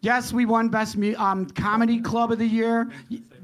Yes, we won Best um, Comedy Club of the Year.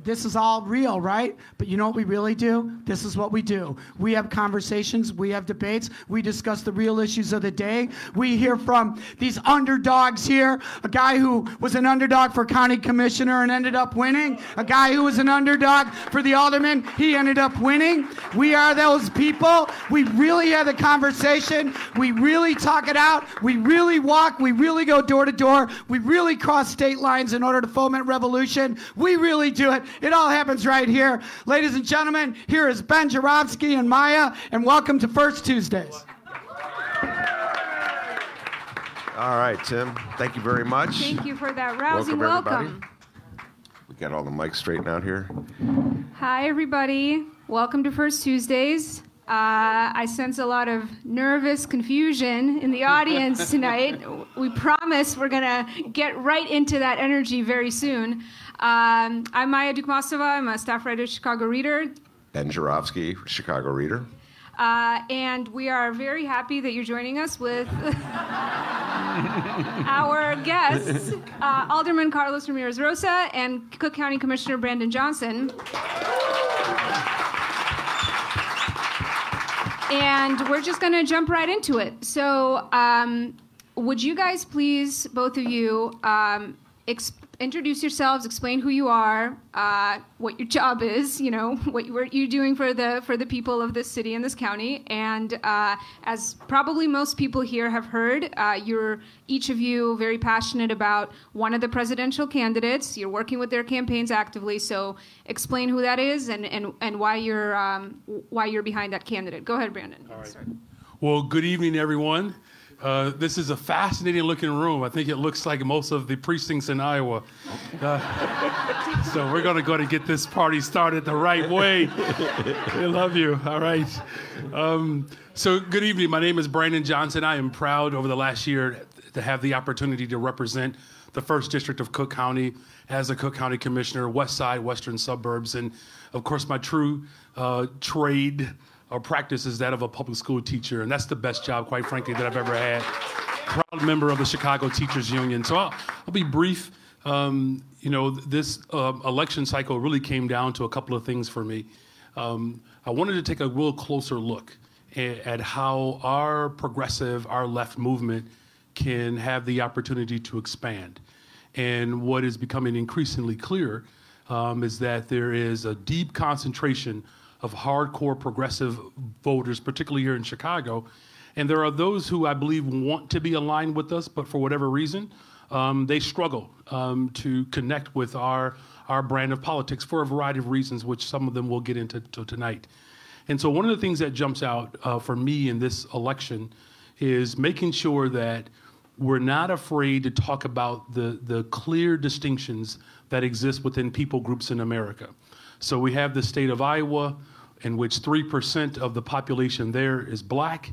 This is all real, right? But you know what we really do? This is what we do. We have conversations, we have debates, we discuss the real issues of the day. We hear from these underdogs here a guy who was an underdog for county commissioner and ended up winning, a guy who was an underdog for the alderman, he ended up winning. We are those people. We really have the conversation, we really talk it out, we really walk, we really go door to door, we really cross state lines in order to foment revolution. We really do it. It all happens right here. Ladies and gentlemen, here is Ben Joravsky and Maya, and welcome to First Tuesdays. All right, Tim. Thank you very much. Thank you for that rousing Welcome, everybody. welcome. We got all the mics straightened out here. Hi, everybody. Welcome to First Tuesdays. Uh, I sense a lot of nervous confusion in the audience tonight. We promise we're going to get right into that energy very soon. Um, I'm Maya Dukmasova. I'm a staff writer at Chicago Reader. Ben Joravsky, Chicago Reader. Uh, and we are very happy that you're joining us with our guests, uh, Alderman Carlos Ramirez Rosa and Cook County Commissioner Brandon Johnson. And we're just going to jump right into it. So, um, would you guys please, both of you, um, ex- introduce yourselves, explain who you are, uh, what your job is, you know, what you- you're doing for the for the people of this city and this county, and uh, as probably most people here have heard, uh, you're each of you very passionate about one of the presidential candidates. You're working with their campaigns actively, so explain who that is and and, and why you're um, why you're behind that candidate. Go ahead, Brandon. All right. Well, good evening, everyone. Uh, this is a fascinating looking room. I think it looks like most of the precincts in Iowa. Uh, so we're going to go to get this party started the right way. I love you. All right. Um, so, good evening. My name is Brandon Johnson. I am proud over the last year to have the opportunity to represent the first district of Cook County as a Cook County Commissioner, West Side, Western Suburbs, and of course, my true uh, trade or practice is that of a public school teacher, and that's the best job, quite frankly, that I've ever had. Proud member of the Chicago Teachers Union. So I'll, I'll be brief. Um, you know, this um election cycle really came down to a couple of things for me. Um, I wanted to take a real closer look at, at how our progressive, our left movement can have the opportunity to expand. And what is becoming increasingly clear um, is that there is a deep concentration of hardcore progressive voters, particularly here in Chicago. And there are those who I believe want to be aligned with us, but for whatever reason, um, they struggle um, to connect with our, our brand of politics for a variety of reasons, which some of them we'll get into to tonight. And so, one of the things that jumps out uh, for me in this election is making sure that we're not afraid to talk about the, the clear distinctions that exist within people groups in America. So, we have the state of Iowa, in which 3% of the population there is black,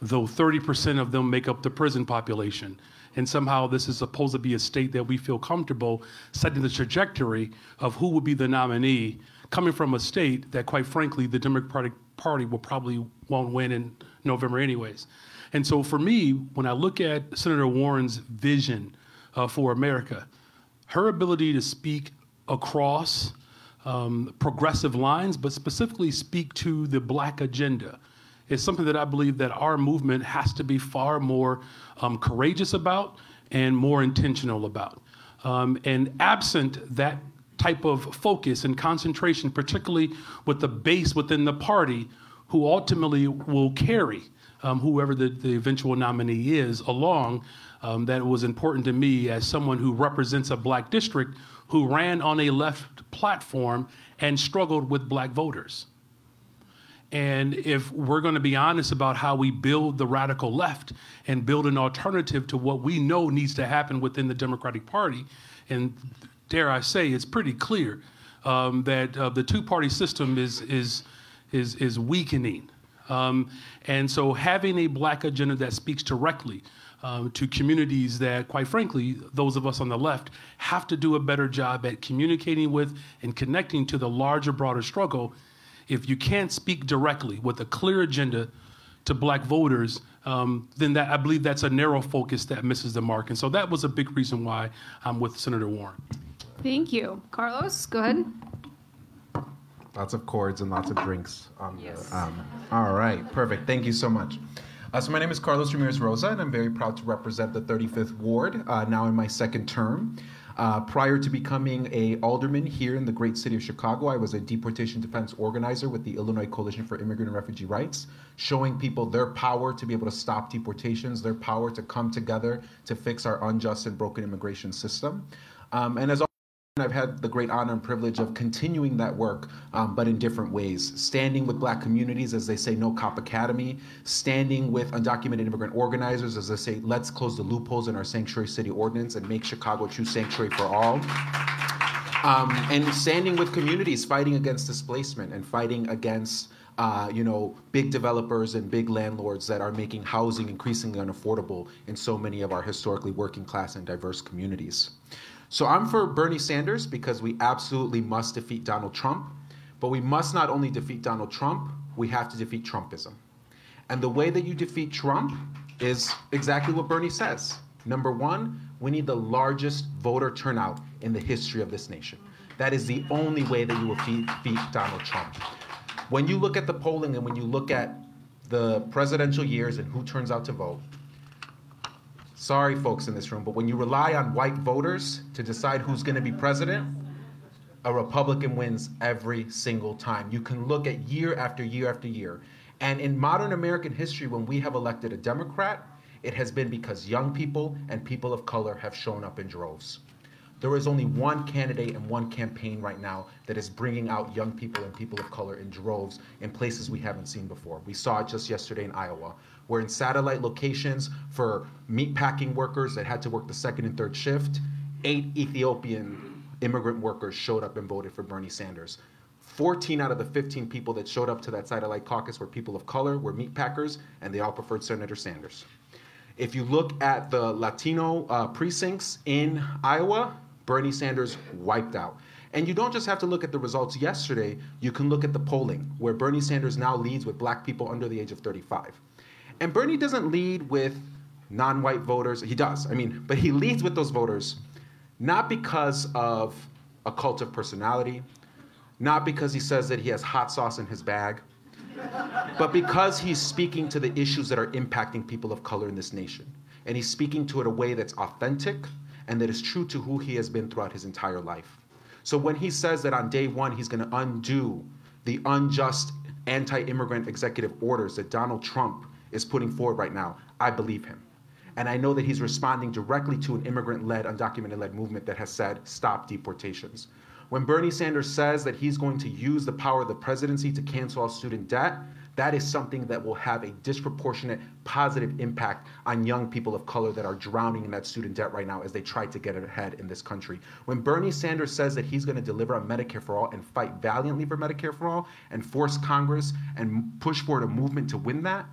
though 30% of them make up the prison population. And somehow this is supposed to be a state that we feel comfortable setting the trajectory of who would be the nominee coming from a state that, quite frankly, the Democratic Party will probably won't win in November, anyways. And so for me, when I look at Senator Warren's vision uh, for America, her ability to speak across um, progressive lines, but specifically speak to the black agenda It's something that I believe that our movement has to be far more um, courageous about and more intentional about. Um, and absent that type of focus and concentration, particularly with the base within the party, who ultimately will carry um, whoever the, the eventual nominee is along, um, that was important to me as someone who represents a black district who ran on a left platform and struggled with black voters. And if we're going to be honest about how we build the radical left and build an alternative to what we know needs to happen within the Democratic Party, and dare I say, it's pretty clear um, that uh, the two-party system is is is is weakening. Um, and so, having a black agenda that speaks directly um, to communities that, quite frankly, those of us on the left have to do a better job at communicating with and connecting to the larger, broader struggle. If you can't speak directly with a clear agenda to black voters, um, then that, I believe that's a narrow focus that misses the mark. And so that was a big reason why I'm with Senator Warren. Thank you. Carlos, go ahead. Lots of cords and lots of drinks. On Yes. the, um, all right, perfect. Thank you so much. Uh, so my name is Carlos Ramirez Rosa, and I'm very proud to represent the 35th Ward, uh, now in my second term. Uh, prior to becoming a alderman here in the great city of Chicago, I was a deportation defense organizer with the Illinois Coalition for Immigrant and Refugee Rights, showing people their power to be able to stop deportations, their power to come together to fix our unjust and broken immigration system. Um, and as I've had the great honor and privilege of continuing that work, um, but in different ways. Standing with black communities as they say, no cop academy. Standing with undocumented immigrant organizers as they say, let's close the loopholes in our sanctuary city ordinance and make Chicago true sanctuary for all. Um, and standing with communities fighting against displacement and fighting against uh, you know, big developers and big landlords that are making housing increasingly unaffordable in so many of our historically working class and diverse communities. So I'm for Bernie Sanders because we absolutely must defeat Donald Trump. But we must not only defeat Donald Trump, we have to defeat Trumpism. And the way that you defeat Trump is exactly what Bernie says. Number one, we need the largest voter turnout in the history of this nation. That is the only way that you will defeat, Donald Trump. When you look at the polling and when you look at the presidential years and who turns out to vote, sorry, folks in this room, but when you rely on white voters to decide who's going to be president, a Republican wins every single time. You can look at year after year after year. And in modern American history, when we have elected a Democrat, it has been because young people and people of color have shown up in droves. There is only one candidate and one campaign right now that is bringing out young people and people of color in droves in places we haven't seen before. We saw it just yesterday in Iowa, where in satellite locations for meatpacking workers that had to work the second and third shift, eight Ethiopian immigrant workers showed up and voted for Bernie Sanders. 14 out of the 15 people that showed up to that satellite caucus were people of color, were meatpackers, and they all preferred Senator Sanders. If you look at the Latino uh, precincts in Iowa, Bernie Sanders wiped out. And you don't just have to look at the results yesterday, you can look at the polling, where Bernie Sanders now leads with black people under the age of 35. And Bernie doesn't lead with non white voters. He does, I mean, but he leads with those voters not because of a cult of personality, not because he says that he has hot sauce in his bag, but because he's speaking to the issues that are impacting people of color in this nation. And he's speaking to it a way that's authentic and that is true to who he has been throughout his entire life. So when he says that on day one he's going to undo the unjust anti immigrant executive orders that Donald Trump is putting forward right now, I believe him. And I know that he's responding directly to an immigrant led, undocumented led movement that has said, stop deportations. When Bernie Sanders says that he's going to use the power of the presidency to cancel all student debt, that is something that will have a disproportionate positive impact on young people of color that are drowning in that student debt right now as they try to get ahead in this country. When Bernie Sanders says that he's going to deliver on Medicare for all and fight valiantly for Medicare for all and force Congress and push forward a movement to win that,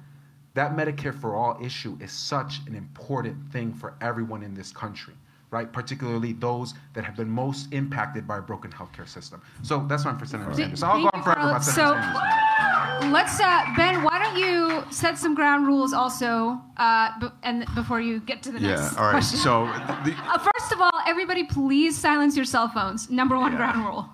that Medicare for all issue is such an important thing for everyone in this country, right? Particularly those that have been most impacted by a broken healthcare system. So that's why I'm for Senator Sanders. So I'll go on forever about Senator So- Sanders. Let's, uh, Ben, why don't you set some ground rules also, uh, b- and before you get to the Yeah. next All right. question. So the, Uh, first of all, everybody, please silence your cell phones. Number one Yeah. ground rule.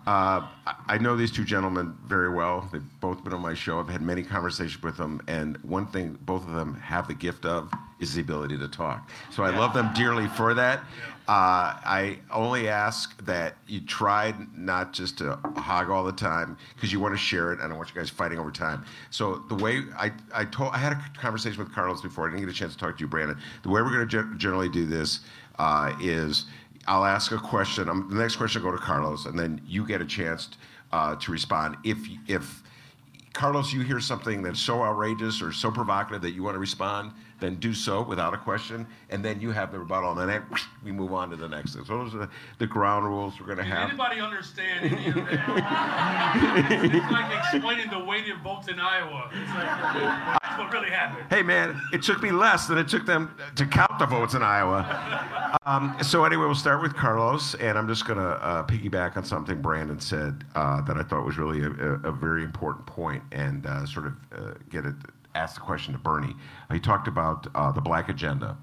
I- know these two gentlemen very well. They've both been on my show. I've had many conversations with them, and one thing both of them have the gift of is the ability to talk. So I love them dearly for that. Uh, I only ask that you try not just to hog all the time because you want to share it. I don't want you guys fighting over time. So the way I, I told, I had a conversation with Carlos before. I didn't get a chance to talk to you, Brandon. The way we're going to ge- generally do this uh, is I'll ask a question. Um, the next question will go to Carlos, and then you get a chance uh, to respond. If if Carlos, you hear something that's so outrageous or so provocative that you want to respond, then do so without a question, and then you have the rebuttal, and then we move on to the next thing. So those are the, ground rules we're going to have. anybody understand any of that? it's like explaining the weighted votes in Iowa. It's like, that's what really happened. Hey man, it took me less than it took them to count the votes in Iowa. Um, so anyway, we'll start with Carlos, and I'm just going to uh, piggyback on something Brandon said uh, that I thought was really a, a, a very important point, and uh, sort of uh, get it ask the question to Bernie. He talked about uh, the black agenda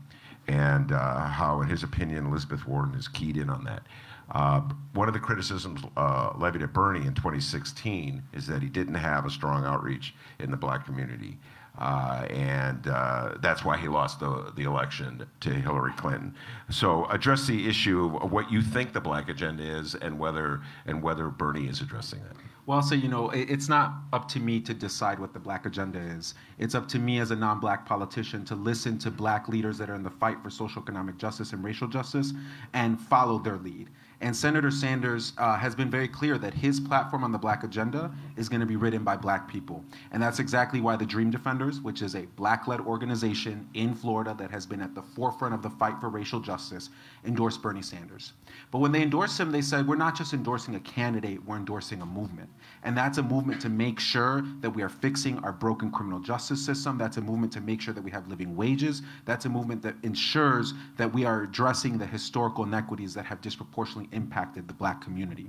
and uh, how, in his opinion, Elizabeth Warren is keyed in on that. Uh, one of the criticisms uh, levied at Bernie in 2016 is that he didn't have a strong outreach in the black community. Uh, and uh, that's why he lost the, the election to Hillary Clinton. So address the issue of what you think the black agenda is and whether, and whether Bernie is addressing that. Well, I'll you know, it's not up to me to decide what the black agenda is. It's up to me as a non black politician to listen to black leaders that are in the fight for social economic justice and racial justice and follow their lead. And Senator Sanders uh, has been very clear that his platform on the black agenda is going to be written by black people. And that's exactly why the Dream Defenders, which is a black led organization in Florida that has been at the forefront of the fight for racial justice, endorsed Bernie Sanders. But when they endorsed him, they said, we're not just endorsing a candidate, we're endorsing a movement. And that's a movement to make sure that we are fixing our broken criminal justice system. That's a movement to make sure that we have living wages. That's a movement that ensures that we are addressing the historical inequities that have disproportionately impacted the black community.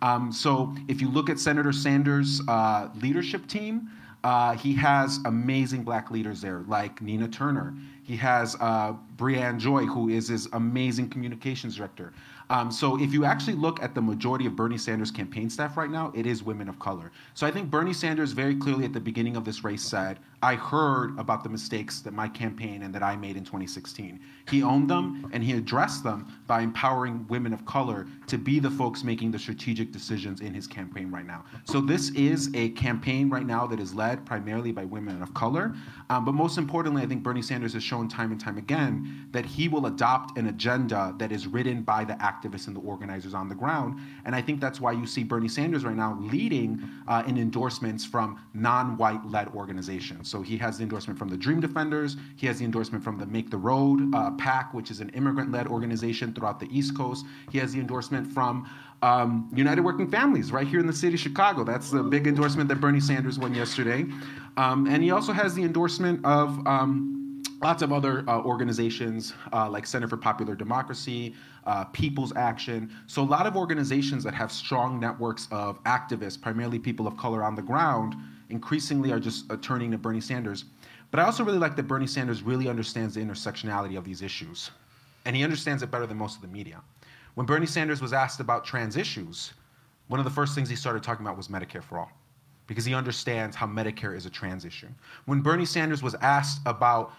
Um, so if you look at Senator Sanders' uh, leadership team, uh, he has amazing black leaders there, like Nina Turner. He has uh, Joy, who is his amazing communications director. Um, so if you actually look at the majority of Bernie Sanders' campaign staff right now, it is women of color. So I think Bernie Sanders very clearly at the beginning of this race said, I heard about the mistakes that my campaign and that I made in 2016. He owned them and he addressed them by empowering women of color to be the folks making the strategic decisions in his campaign right now. So this is a campaign right now that is led primarily by women of color. Um, but most importantly, I think Bernie Sanders has shown time and time again that he will adopt an agenda that is written by the activists and the organizers on the ground. And I think that's why you see Bernie Sanders right now leading uh, in endorsements from non-white led organizations. So he has the endorsement from the Dream Defenders. He has the endorsement from the Make the Road uh, PAC, which is an immigrant led organization throughout the East Coast. He has the endorsement from um, United Working Families right here in the city of Chicago. That's the big endorsement that Bernie Sanders won yesterday. Um, and he also has the endorsement of um, lots of other uh, organizations uh, like Center for Popular Democracy, uh, People's Action. So, a lot of organizations that have strong networks of activists, primarily people of color on the ground, increasingly are just uh, turning to Bernie Sanders. But I also really like that Bernie Sanders really understands the intersectionality of these issues. And he understands it better than most of the media. When Bernie Sanders was asked about trans issues, one of the first things he started talking about was Medicare for all, because he understands how Medicare is a trans issue. When Bernie Sanders was asked about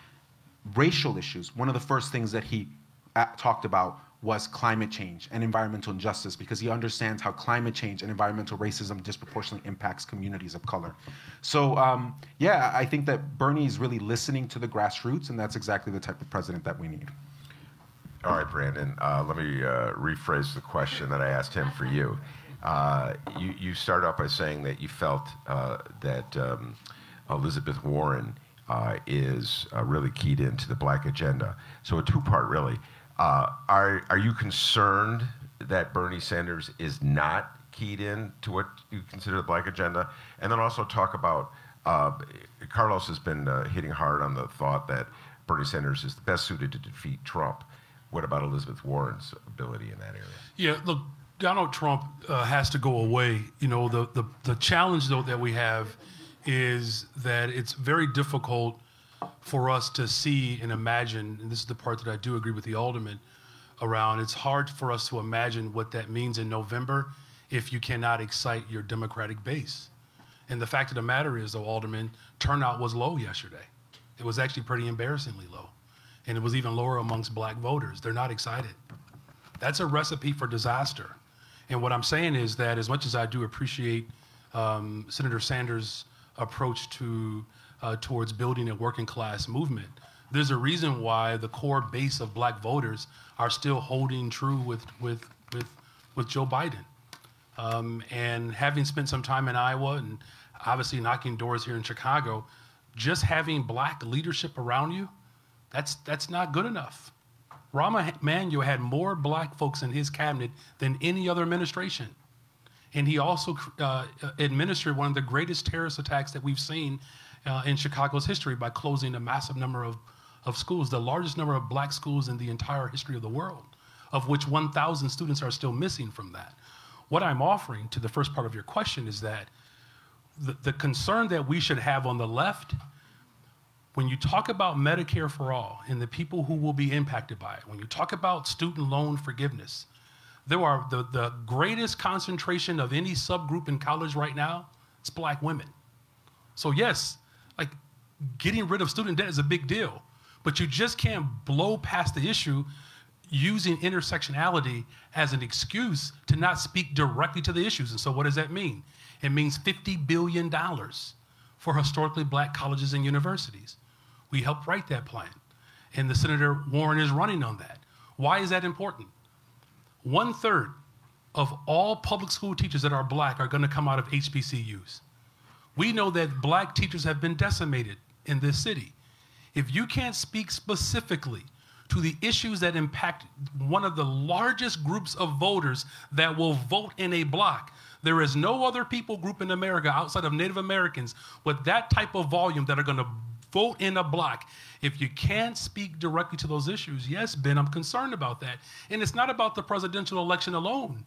racial issues, one of the first things that he uh, talked about was climate change and environmental injustice because he understands how climate change and environmental racism disproportionately impacts communities of color. So, um, yeah, I think that Bernie is really listening to the grassroots, and that's exactly the type of president that we need. All right, Brandon, uh, let me uh, rephrase the question that I asked him for you. Uh, you, you start off by saying that you felt uh, that um, Elizabeth Warren uh, is uh, really keyed into the black agenda. So, a two part, really. Uh, are, are you concerned that Bernie Sanders is not keyed in to what you consider the black agenda? And then also talk about uh, Carlos has been uh, hitting hard on the thought that Bernie Sanders is the best suited to defeat Trump. What about Elizabeth Warren's ability in that area? Yeah, look, Donald Trump uh, has to go away. You know, the, the, the challenge, though, that we have is that it's very difficult for us to see and imagine, and this is the part that I do agree with the alderman around, it's hard for us to imagine what that means in November if you cannot excite your Democratic base. And the fact of the matter is, though, Alderman, turnout was low yesterday. It was actually pretty embarrassingly low. And it was even lower amongst black voters. They're not excited. That's a recipe for disaster. And what I'm saying is that as much as I do appreciate um, Senator Sanders' approach to uh, towards building a working class movement. There's a reason why the core base of black voters are still holding true with, with, with, with Joe Biden. Um, and having spent some time in Iowa and obviously knocking doors here in Chicago, just having black leadership around you, that's, that's not good enough. Rahm Emanuel had more black folks in his cabinet than any other administration. And he also uh, administered one of the greatest terrorist attacks that we've seen uh, in Chicago's history by closing a massive number of, of schools, the largest number of black schools in the entire history of the world, of which 1,000 students are still missing from that. What I'm offering to the first part of your question is that the, the concern that we should have on the left when you talk about Medicare for all and the people who will be impacted by it, when you talk about student loan forgiveness, there are the, the greatest concentration of any subgroup in college right now, it's black women. So yes, like getting rid of student debt is a big deal, but you just can't blow past the issue using intersectionality as an excuse to not speak directly to the issues. And so what does that mean? It means $50 billion for historically black colleges and universities. We helped write that plan. And the Senator Warren is running on that. Why is that important? One third of all public school teachers that are black are going to come out of HBCUs. We know that black teachers have been decimated in this city. If you can't speak specifically to the issues that impact one of the largest groups of voters that will vote in a block, there is no other people group in America outside of Native Americans with that type of volume that are going to vote in a block. If you can't speak directly to those issues, yes, Ben, I'm concerned about that. And it's not about the presidential election alone,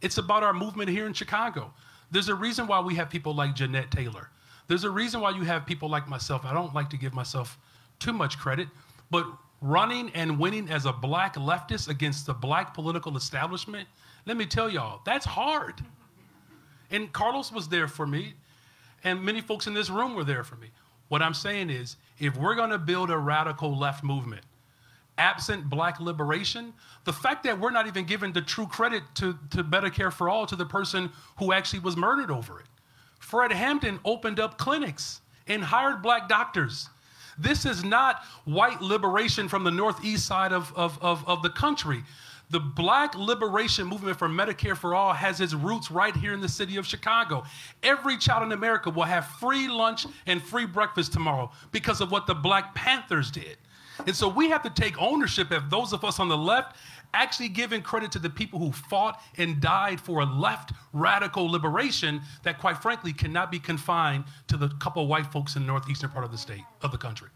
it's about our movement here in Chicago. There's a reason why we have people like Jeanette Taylor. There's a reason why you have people like myself. I don't like to give myself too much credit, but running and winning as a black leftist against the black political establishment, let me tell y'all, that's hard. And Carlos was there for me, and many folks in this room were there for me. What I'm saying is, if we're to build a radical left movement, absent black liberation, the fact that we're not even giving the true credit to, to Medicare for All to the person who actually was murdered over it. Fred Hampton opened up clinics and hired black doctors. This is not white liberation from the northeast side of, of, of, of the country. The black liberation movement for Medicare for All has its roots right here in the city of Chicago. Every child in America will have free lunch and free breakfast tomorrow because of what the Black Panthers did. And so we have to take ownership of those of us on the left actually giving credit to the people who fought and died for a left radical liberation that, quite frankly, cannot be confined to the couple of white folks in the northeastern part of the state, of the country.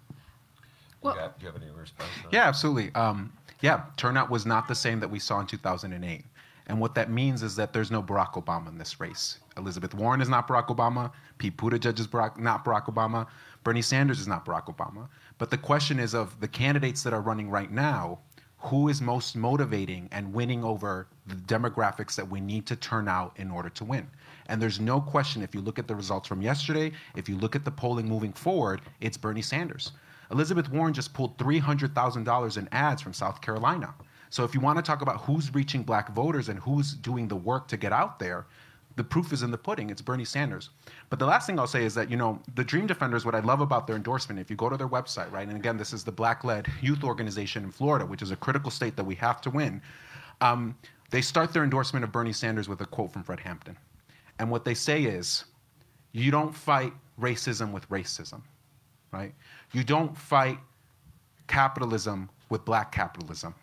Well, do you have any response? Yeah, absolutely. Um, yeah, turnout was not the same that we saw in 2008. And what that means is that there's no Barack Obama in this race. Elizabeth Warren is not Barack Obama. Pete Buttigieg is Barack, not Barack Obama. Bernie Sanders is not Barack Obama. But the question is of the candidates that are running right now, who is most motivating and winning over the demographics that we need to turn out in order to win? And there's no question, if you look at the results from yesterday, if you look at the polling moving forward, it's Bernie Sanders. Elizabeth Warren just pulled $300,000 in ads from South Carolina. So if you want to talk about who's reaching black voters and who's doing the work to get out there, the proof is in the pudding. It's Bernie Sanders. But the last thing I'll say is that, you know, the Dream Defenders, what I love about their endorsement, if you go to their website, right, and again, this is the black led youth organization in Florida, which is a critical state that we have to win. Um, they start their endorsement of Bernie Sanders with a quote from Fred Hampton. And what they say is, you don't fight racism with racism, right? You don't fight capitalism with black capitalism.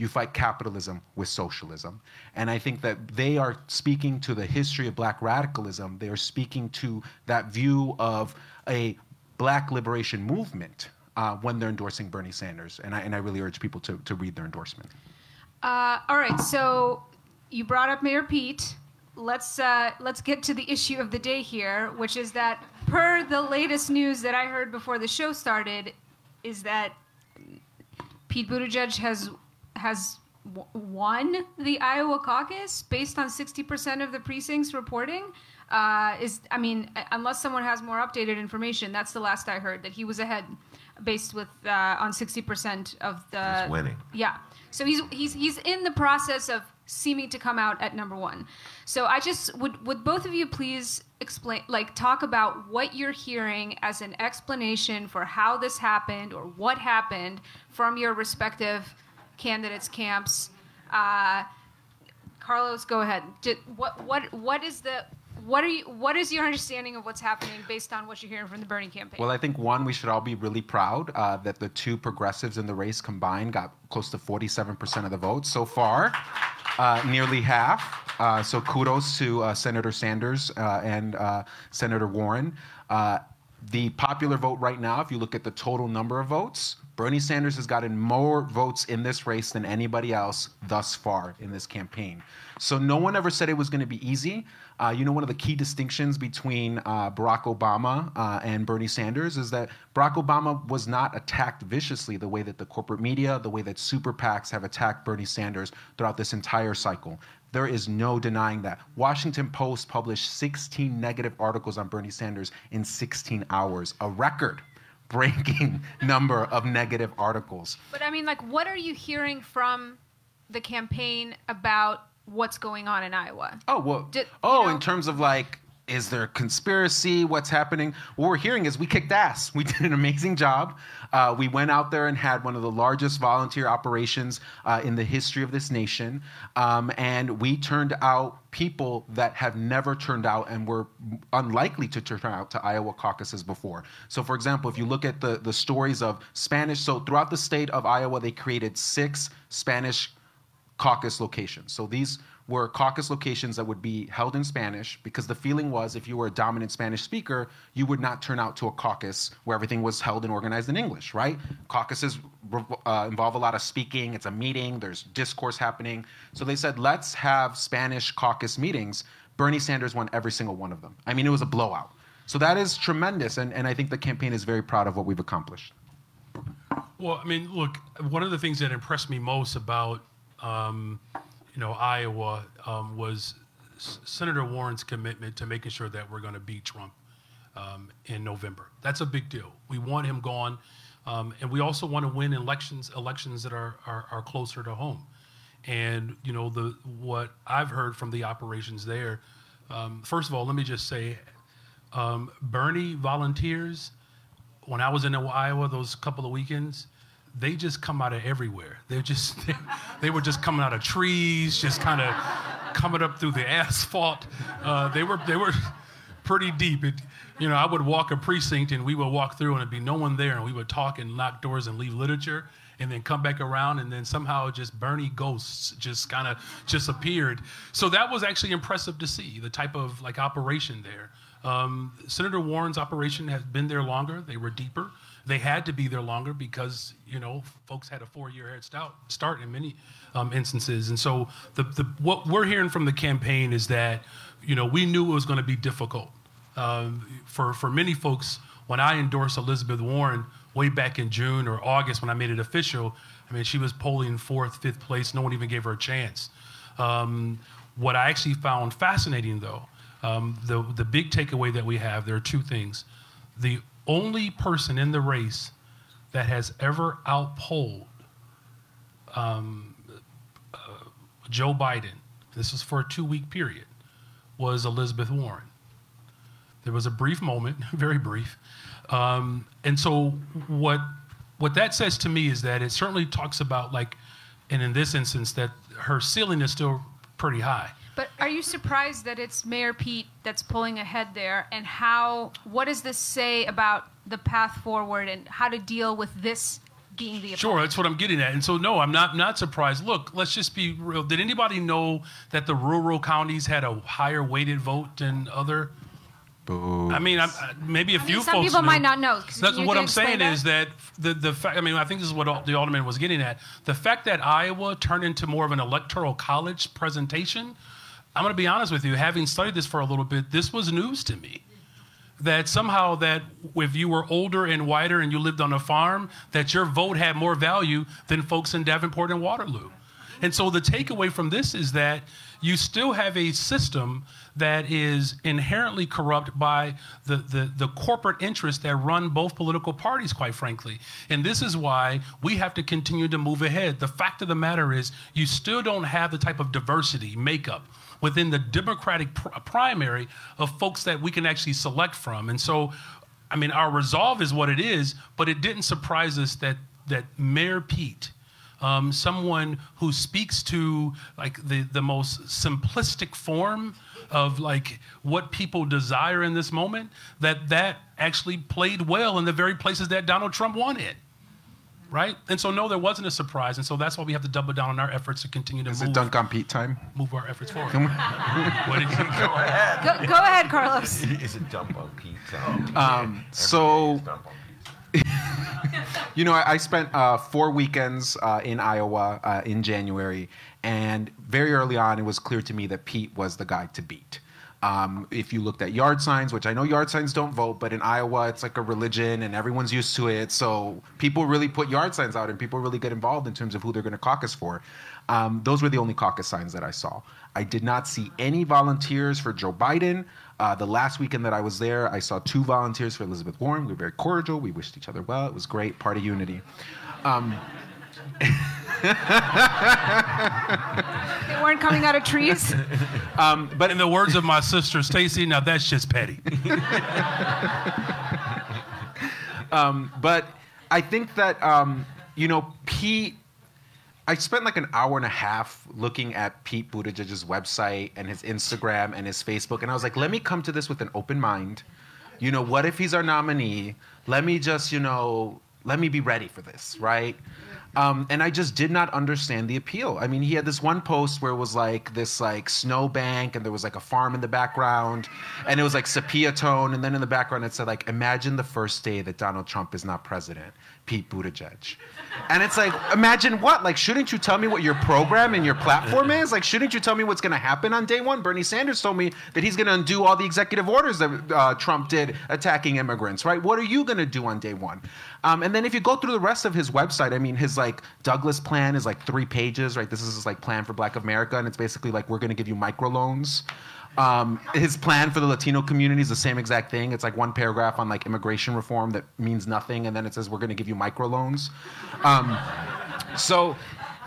You fight capitalism with socialism. And I think that they are speaking to the history of black radicalism. They are speaking to that view of a black liberation movement uh, when they're endorsing Bernie Sanders. And I, and I really urge people to, to read their endorsement. Uh, all right, so you brought up Mayor Pete. Let's, uh, let's get to the issue of the day here, which is that per the latest news that I heard before the show started, is that Pete Buttigieg has has w- won the Iowa caucus based on 60% of the precincts reporting. Uh, is I mean, unless someone has more updated information, that's the last I heard that he was ahead, based with uh, on 60% of the. He's winning. Yeah, so he's he's he's in the process of seeming to come out at number one. So I just would would both of you please explain like talk about what you're hearing as an explanation for how this happened or what happened from your respective candidates camps. Uh, Carlos, go ahead. Did, what what what is the what are you what is your understanding of what's happening based on what you're hearing from the Bernie campaign? Well, I think one, we should all be really proud uh, that the two progressives in the race combined got close to 47% of the vote so far, uh, nearly half. Uh, so kudos to uh, Senator Sanders uh, and uh, Senator Warren. the popular vote right now, if you look at the total number of votes, Bernie Sanders has gotten more votes in this race than anybody else thus far in this campaign. So no one ever said it was going to be easy. Uh, you know, one of the key distinctions between uh, Barack Obama uh, and Bernie Sanders is that Barack Obama was not attacked viciously the way that the corporate media, the way that super PACs have attacked Bernie Sanders throughout this entire cycle. There is no denying that. Washington Post published 16 negative articles on Bernie Sanders in 16 hours, a record breaking number of negative articles. But I mean, like, what are you hearing from the campaign about what's going on in Iowa? Oh, well, Did- oh, you know- in terms of like, is there a conspiracy? What's happening? What we're hearing is we kicked ass. We did an amazing job. Uh, we went out there and had one of the largest volunteer operations uh, in the history of this nation. Um, and we turned out people that have never turned out and were unlikely to turn out to Iowa caucuses before. So, for example, if you look at the, the stories of Spanish, so throughout the state of Iowa, they created six Spanish caucus locations. So these were caucus locations that would be held in Spanish because the feeling was if you were a dominant Spanish speaker, you would not turn out to a caucus where everything was held and organized in English, right? Caucuses uh, involve a lot of speaking, it's a meeting, there's discourse happening. So they said, let's have Spanish caucus meetings. Bernie Sanders won every single one of them. I mean, it was a blowout. So that is tremendous, and, and I think the campaign is very proud of what we've accomplished. Well, I mean, look, one of the things that impressed me most about, um, you know, Iowa um, was Senator Warren's commitment to making sure that we're going to beat Trump um, in November. That's a big deal. We want him gone, um, and we also want to win elections elections that are, are are closer to home. And you know, the what I've heard from the operations there. Um, first of all, let me just say, um, Bernie volunteers when I was in Iowa those couple of weekends, they just come out of everywhere. They're just they, they were just coming out of trees, just kind of coming up through the asphalt. Uh, they were they were pretty deep. It, you know, I would walk a precinct and we would walk through and it'd be no one there, and we would talk and lock doors and leave literature. And then come back around, and then somehow just Bernie ghosts just kind of just appeared. So that was actually impressive to see the type of like operation there. Um, Senator Warren's operation has been there longer. They were deeper. They had to be there longer because you know folks had a four-year head start, start in many um, instances. And so the, the what we're hearing from the campaign is that you know we knew it was going to be difficult um, for for many folks. When I endorsed Elizabeth Warren way back in June or August when I made it official, I mean she was polling fourth, fifth place. No one even gave her a chance. Um, what I actually found fascinating though um, the, the big takeaway that we have there are two things. The only person in the race that has ever outpolled um, uh, Joe Biden, this was for a two week period, was Elizabeth Warren. There was a brief moment, very brief. Um, and so, what, what that says to me is that it certainly talks about, like, and in this instance, that her ceiling is still pretty high. But are you surprised that it's Mayor Pete that's pulling ahead there? And how? What does this say about the path forward and how to deal with this being the Sure, that's what I'm getting at. And so, no, I'm not not surprised. Look, let's just be real. Did anybody know that the rural counties had a higher weighted vote than other? I mean, I'm, uh, maybe a I mean, few some folks people knew. might not know. Can That's what I'm saying that? is that the the fact. I mean, I think this is what the alderman was getting at. The fact that Iowa turned into more of an electoral college presentation. I'm going to be honest with you. Having studied this for a little bit, this was news to me. That somehow that if you were older and whiter and you lived on a farm, that your vote had more value than folks in Davenport and Waterloo. And so the takeaway from this is that you still have a system that is inherently corrupt by the, the, the corporate interests that run both political parties, quite frankly. And this is why we have to continue to move ahead. The fact of the matter is, you still don't have the type of diversity, makeup within the Democratic pr- primary of folks that we can actually select from. And so, I mean, our resolve is what it is, but it didn't surprise us that, that Mayor Pete um, someone who speaks to like the, the most simplistic form of like what people desire in this moment, that that actually played well in the very places that Donald Trump wanted right? And so no, there wasn't a surprise, and so that's why we have to double down on our efforts to continue to Is move, Is it dunk on Pete time? move our efforts forward. what did you go ahead? Go, go ahead, Carlos. Is it dump on pizza? Um, so, you know, I, I spent uh, four weekends uh, in Iowa uh, in January, and very early on, it was clear to me that Pete was the guy to beat. Um, if you looked at yard signs, which I know yard signs don't vote, but in Iowa it's like a religion and everyone's used to it. So people really put yard signs out and people really get involved in terms of who they're going to caucus for. Um, those were the only caucus signs that I saw. I did not see any volunteers for Joe Biden. Uh, the last weekend that I was there, I saw two volunteers for Elizabeth Warren. We were very cordial. We wished each other well. It was great. Party unity. Um, They weren't coming out of trees. But in the words of my sister Stacy, now that's just petty. but I think that um, you know Pete. I spent like an hour and a half looking at Pete Buttigieg's website and his Instagram and his Facebook, and I was like, let me come to this with an open mind. You know, what if he's our nominee? Let me just, you know, let me be ready for this, right? Um, and I just did not understand the appeal. I mean, he had this one post where it was like this like snowbank, and there was like a farm in the background, and it was like sepia tone, and then in the background it said like, "Imagine the first day that Donald Trump is not president, Pete Buttigieg," and it's like, imagine what? Like, shouldn't you tell me what your program and your platform is? Like, shouldn't you tell me what's going to happen on day one? Bernie Sanders told me that he's going to undo all the executive orders that uh, Trump did attacking immigrants, right? What are you going to do on day one? Um, and then if you go through the rest of his website, I mean, his like Douglass plan is like three pages, right? This is his like plan for Black America, and it's basically like we're going to give you microloans. Um, his plan for the Latino community is the same exact thing. It's like one paragraph on like immigration reform that means nothing, and then it says we're going to give you microloans. Um, so.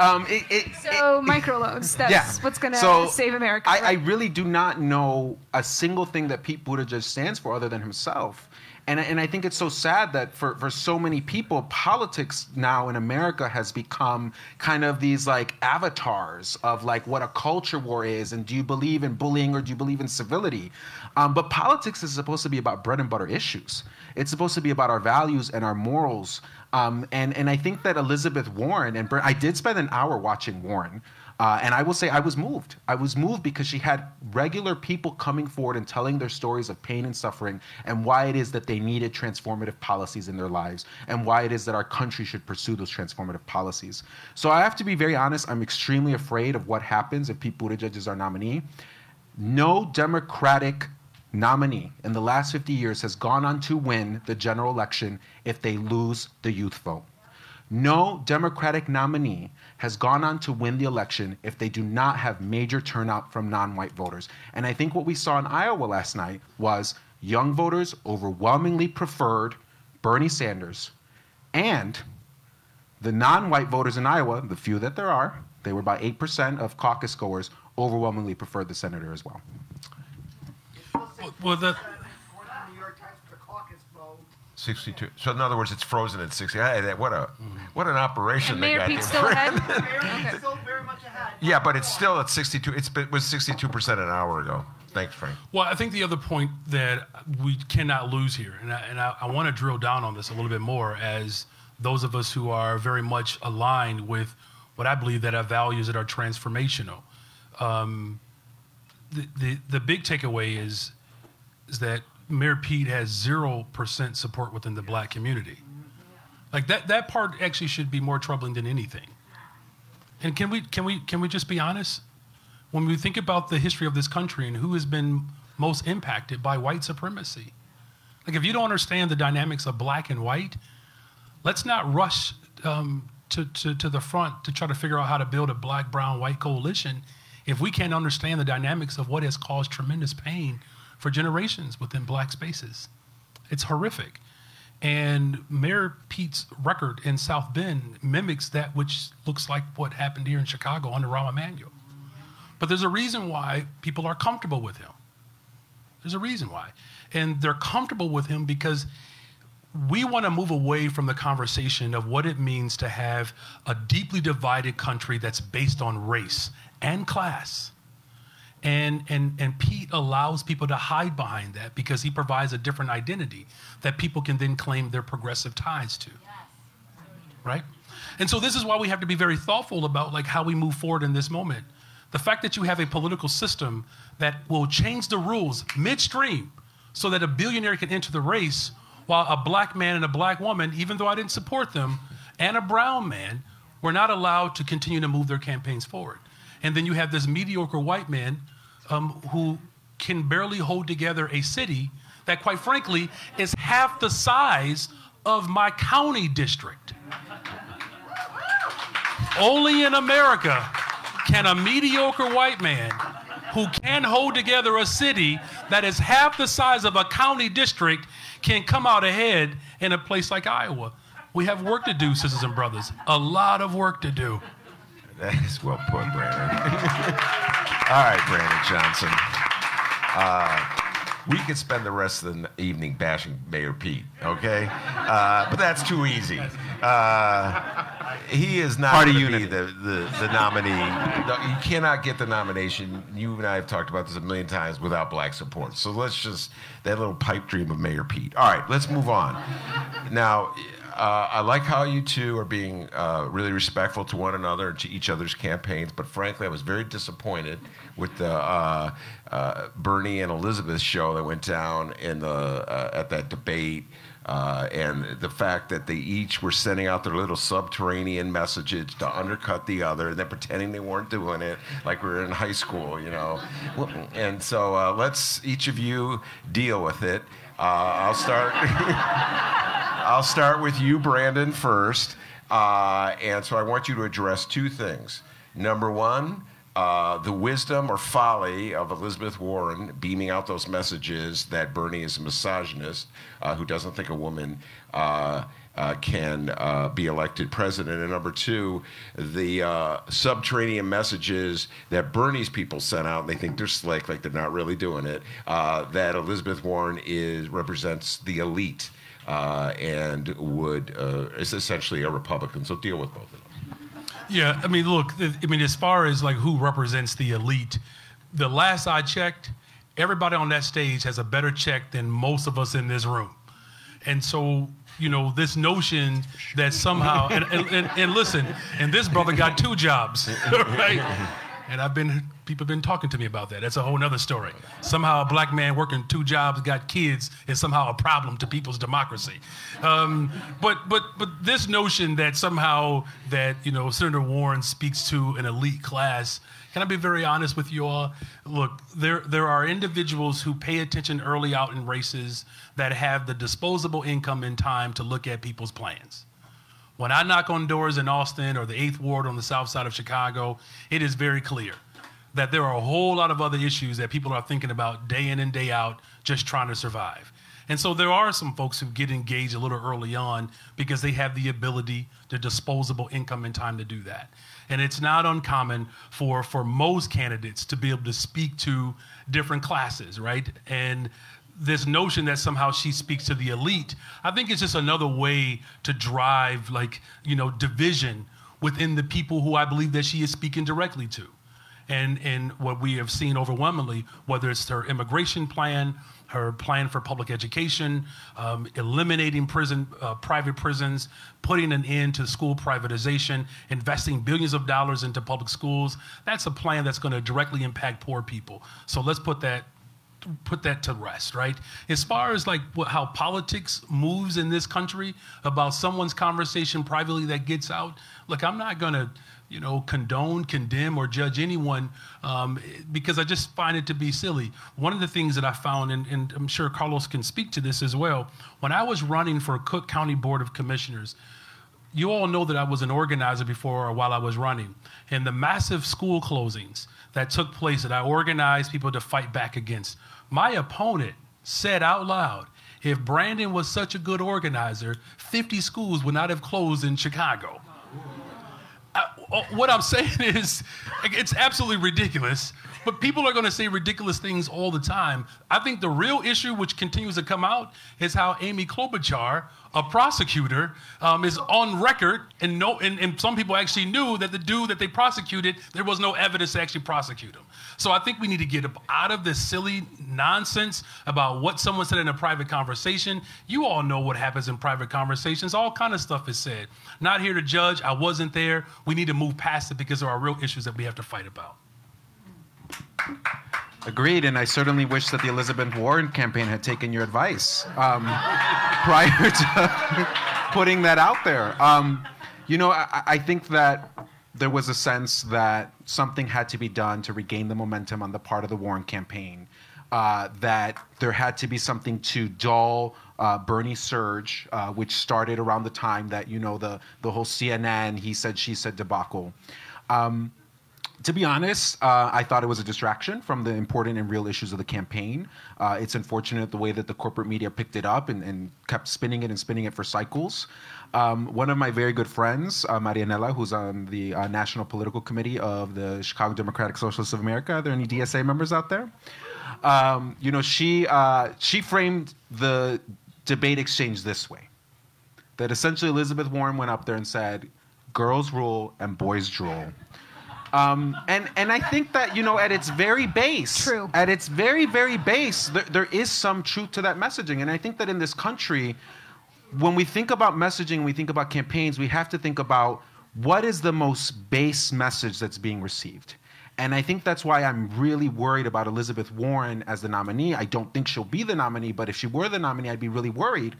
um, it, it, So microloans. That's what's going to So, save America. I, I really do not know a single thing that Pete Buttigieg stands for other than himself. And, and I think it's so sad that for, for so many people, politics now in America has become kind of these like avatars of like what a culture war is. And do you believe in bullying or do you believe in civility? Um, but politics is supposed to be about bread and butter issues. It's supposed to be about our values and our morals. Um, and, and I think that Elizabeth Warren, and I did spend an hour watching Warren. Uh, and I will say I was moved. I was moved because she had regular people coming forward and telling their stories of pain and suffering and why it is that they needed transformative policies in their lives and why it is that our country should pursue those transformative policies. So I have to be very honest, I'm extremely afraid of what happens if Pete Buttigieg is our nominee. No Democratic nominee in the last 50 years has gone on to win the general election if they lose the youth vote. No Democratic nominee has gone on to win the election if they do not have major turnout from non white voters. And I think what we saw in Iowa last night was young voters overwhelmingly preferred Bernie Sanders. And the non white voters in Iowa, the few that there are, they were about 8% of caucus goers, overwhelmingly preferred the senator as well. Well, the, 62. So in other words, it's frozen at 60. Hey, that, what a what an operation and they Mayor got Pete's there. still ahead. Still very much ahead. Yeah, but it's still at 62. It's, it was 62 percent an hour ago. Thanks, Frank. well, I think the other point that we cannot lose here, and I, and I, I want to drill down on this a little bit more as those of us who are very much aligned with what I believe that our values that are transformational. Um, the, the, the big takeaway is, is that Mayor Pete has 0% support within the black community. Like that, that part actually should be more troubling than anything. And can we, can we, can we just be honest? When we think about the history of this country and who has been most impacted by white supremacy, like if you don't understand the dynamics of black and white, let's not rush um, to, to, to the front to try to figure out how to build a black, brown, white coalition if we can't understand the dynamics of what has caused tremendous pain for generations within black spaces. It's horrific. And Mayor Pete's record in South Bend mimics that which looks like what happened here in Chicago under Rahm Emanuel. But there's a reason why people are comfortable with him. There's a reason why. And they're comfortable with him because we want to move away from the conversation of what it means to have a deeply divided country that's based on race and class. And, and, and Pete allows people to hide behind that because he provides a different identity that people can then claim their progressive ties to. Right? And so this is why we have to be very thoughtful about like how we move forward in this moment. The fact that you have a political system that will change the rules midstream so that a billionaire can enter the race while a black man and a black woman, even though I didn't support them, and a brown man were not allowed to continue to move their campaigns forward. And then you have this mediocre white man um, who can barely hold together a city that, quite frankly, is half the size of my county district. Only in America can a mediocre white man who can hold together a city that is half the size of a county district can come out ahead in a place like Iowa. We have work to do, sisters and brothers. A lot of work to do. That is well put, Brandon. All right, Brandon Johnson. Uh, we could spend the rest of the evening bashing Mayor Pete, okay? Uh, but that's too easy. Uh, he is not gonna unity. be the, the, the nominee. No, you cannot get the nomination. You and I have talked about this a million times without black support. So let's just, that little pipe dream of Mayor Pete. All right, let's move on. Now, uh, I like how you two are being uh, really respectful to one another and to each other's campaigns, but frankly, I was very disappointed with the uh, uh, Bernie and Elizabeth show that went down in the uh, at that debate. Uh, and the fact that they each were sending out their little subterranean messages to undercut the other, and then pretending they weren't doing it, like we were in high school, you know. And so uh, let's each of you deal with it. Uh, I'll start. I'll start with you, Brandon, first. Uh, and so I want you to address two things. Number one, uh, the wisdom or folly of Elizabeth Warren beaming out those messages that Bernie is a misogynist uh, who doesn't think a woman uh, can uh, be elected president. And number two, the uh, subterranean messages that Bernie's people sent out, and they think they're slick, like they're not really doing it, uh, that Elizabeth Warren is represents the elite uh, and would is essentially a Republican. So deal with both of them. Yeah, I mean, look, I mean, as far as like who represents the elite, the last I checked, everybody on that stage has a better check than most of us in this room. And so, you know, this notion that somehow, and, and, and, and listen, and this brother got two jobs, right? And I've been, people have been talking to me about that. That's a whole other story. Somehow a black man working two jobs, got kids, is somehow a problem to people's democracy. Um, but, but, but this notion that somehow that, you know, Senator Warren speaks to an elite class, can I be very honest with you all? Look, there, there are individuals who pay attention early out in races that have the disposable income and time to look at people's plans. When I knock on doors in Austin or the 8th Ward on the south side of Chicago, it is very clear that there are a whole lot of other issues that people are thinking about day in and day out, just trying to survive. And so there are some folks who get engaged a little early on because they have the ability, the disposable income and time to do that. And it's not uncommon for, for most candidates to be able to speak to different classes, right? And this notion that somehow she speaks to the elite, I think it's just another way to drive like, you know, division within the people who I believe that she is speaking directly to. And, and what we have seen overwhelmingly, whether it's her immigration plan, her plan for public education, um, eliminating prison, uh, private prisons, putting an end to school privatization, investing billions of dollars into public schools. That's a plan that's going to directly impact poor people. So let's put that put that to rest, right? As far as like what, how politics moves in this country about someone's conversation privately that gets out, look, I'm not gonna, you know, condone, condemn, or judge anyone um, because I just find it to be silly. One of the things that I found, and, and I'm sure Carlos can speak to this as well, when I was running for Cook County Board of Commissioners, you all know that I was an organizer before or while I was running. And the massive school closings that took place that I organized people to fight back against. My opponent said out loud, if Brandon was such a good organizer, 50 schools would not have closed in Chicago. I, uh, what I'm saying is, it's absolutely ridiculous. But people are going to say ridiculous things all the time. I think the real issue, which continues to come out, is how Amy Klobuchar, a prosecutor, um, is on record, and, no, and, and some people actually knew that the dude that they prosecuted, there was no evidence to actually prosecute him. So I think we need to get out of this silly nonsense about what someone said in a private conversation. You all know what happens in private conversations. All kind of stuff is said. Not here to judge. I wasn't there. We need to move past it because there are real issues that we have to fight about. Agreed, and I certainly wish that the Elizabeth Warren campaign had taken your advice um, prior to putting that out there. Um, you know, I, I, think that there was a sense that something had to be done to regain the momentum on the part of the Warren campaign. Uh, that there had to be something to dull uh, Bernie surge, uh, which started around the time that you know the the whole CNN he said she said debacle. Um, to be honest, uh, I thought it was a distraction from the important and real issues of the campaign. Uh, it's unfortunate the way that the corporate media picked it up and, and kept spinning it and spinning it for cycles. Um, one of my very good friends, uh, Marianela, who's on the uh, National Political Committee of the Chicago Democratic Socialists of America. Are there any DSA members out there? Um, you know, she uh, she framed the debate exchange this way: that essentially Elizabeth Warren went up there and said, "Girls rule and boys drool." Um, and and I think that you know at its very base, True. at its very very base, there, there is some truth to that messaging. And I think that in this country, when we think about messaging, we think about campaigns, we have to think about what is the most base message that's being received. And I think that's why I'm really worried about Elizabeth Warren as the nominee. I don't think she'll be the nominee, but if she were the nominee, I'd be really worried.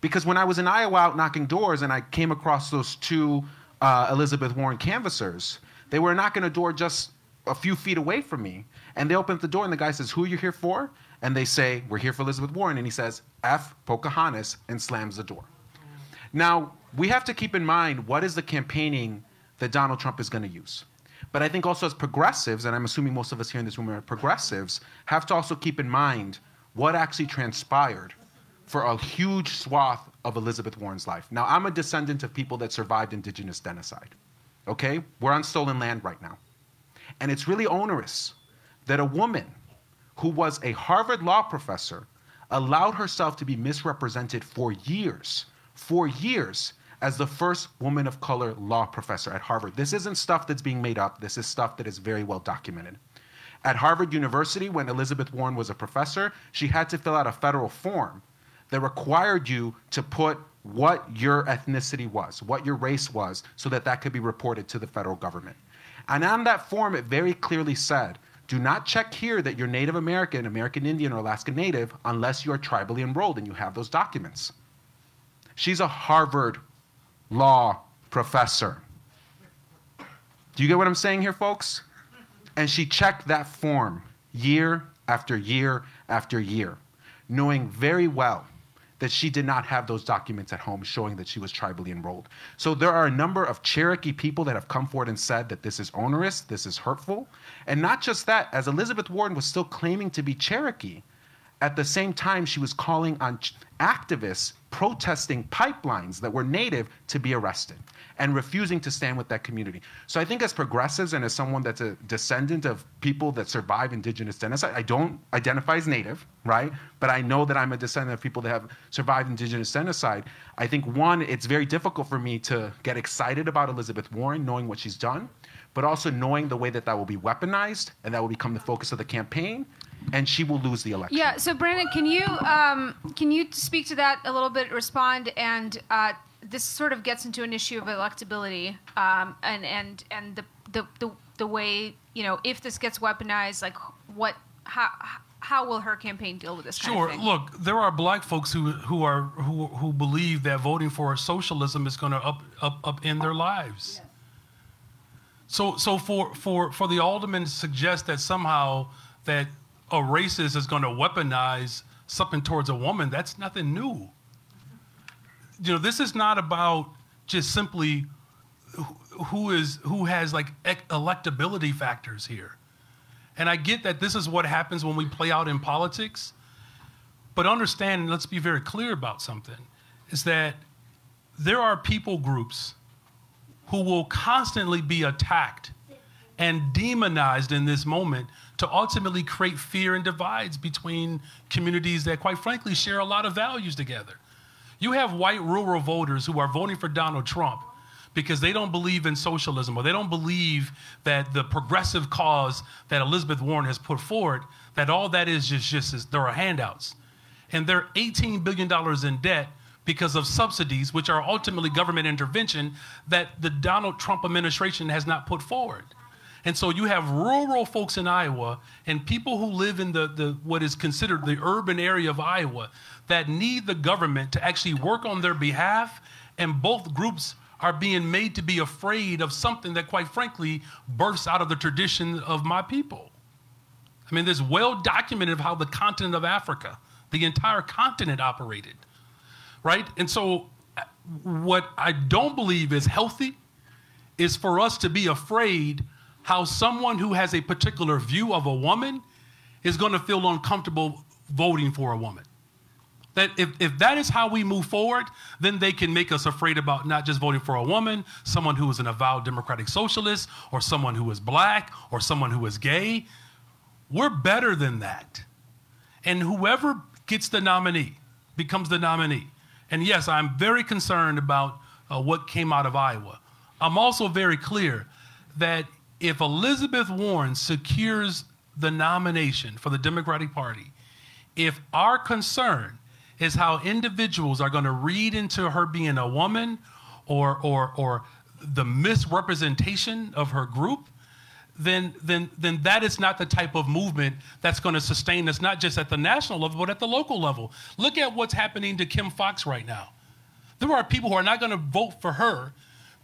Because when I was in Iowa out knocking doors and I came across those two uh, Elizabeth Warren canvassers, they were knocking a door just a few feet away from me. And they opened the door, and the guy says, Who are you here for? And they say, We're here for Elizabeth Warren. And he says, F Pocahontas, and slams the door. Now, we have to keep in mind what is the campaigning that Donald Trump is going to use. But I think also as progressives, and I'm assuming most of us here in this room are progressives, have to also keep in mind what actually transpired for a huge swath of Elizabeth Warren's life. Now, I'm a descendant of people that survived indigenous genocide okay? We're on stolen land right now. And it's really onerous that a woman who was a Harvard law professor allowed herself to be misrepresented for years, for years, as the first woman of color law professor at Harvard. This isn't stuff that's being made up, this is stuff that is very well documented. At Harvard University, when Elizabeth Warren was a professor, she had to fill out a federal form that required you to put what your ethnicity was, what your race was, so that that could be reported to the federal government. And on that form, it very clearly said, do not check here that you're Native American, American Indian, or Alaska Native unless you are tribally enrolled and you have those documents. She's a Harvard law professor. Do you get what I'm saying here, folks? And she checked that form year after year after year, knowing very well that she did not have those documents at home showing that she was tribally enrolled. So there are a number of Cherokee people that have come forward and said that this is onerous, this is hurtful. And not just that, as Elizabeth Warren was still claiming to be Cherokee, at the same time she was calling on activists protesting pipelines that were native to be arrested and refusing to stand with that community. So I think as progressives and as someone that's a descendant of people that survive indigenous genocide, I don't identify as native, right? But I know that I'm a descendant of people that have survived indigenous genocide. I think one, it's very difficult for me to get excited about Elizabeth Warren, knowing what she's done, but also knowing the way that that will be weaponized and that will become the focus of the campaign and she will lose the election. Yeah. So Brandon, can you um, can you speak to that a little bit? Respond and uh, this sort of gets into an issue of electability um, and and and the, the the the way you know if this gets weaponized, like what how how will her campaign deal with this? Sure. Look, there are black folks who who are who who believe that voting for socialism is going to up up up in their lives. Yes. So so for for for the alderman to suggest that somehow that a racist is going to weaponize something towards a woman, that's nothing new you know, this is not about just simply who is who has like electability factors here. And I get that this is what happens when we play out in politics. But understand, and let's be very clear about something, is that there are people groups who will constantly be attacked and demonized in this moment to ultimately create fear and divides between communities that, quite frankly, share a lot of values together. You have white rural voters who are voting for Donald Trump because they don't believe in socialism or they don't believe that the progressive cause that Elizabeth Warren has put forward, that all that is just, just is, there are handouts. And they're $18 billion in debt because of subsidies, which are ultimately government intervention that the Donald Trump administration has not put forward. And so you have rural folks in Iowa and people who live in the, the what is considered the urban area of Iowa that need the government to actually work on their behalf. And both groups are being made to be afraid of something that, quite frankly, bursts out of the tradition of my people. I mean, there's well documented of how the continent of Africa, the entire continent operated, right? And so, uh, what I don't believe is healthy is for us to be afraid how someone who has a particular view of a woman is going to feel uncomfortable voting for a woman. That if, if that is how we move forward, then they can make us afraid about not just voting for a woman, someone who is an avowed democratic socialist, or someone who is black, or someone who is gay. We're better than that. And whoever gets the nominee becomes the nominee. And yes, I'm very concerned about uh, what came out of Iowa. I'm also very clear that if Elizabeth Warren secures the nomination for the Democratic Party, if our concern is how individuals are going to read into her being a woman or, or, or the misrepresentation of her group, then, then, then that is not the type of movement that's going to sustain us, not just at the national level, but at the local level. Look at what's happening to Kim Foxx right now. There are people who are not going to vote for her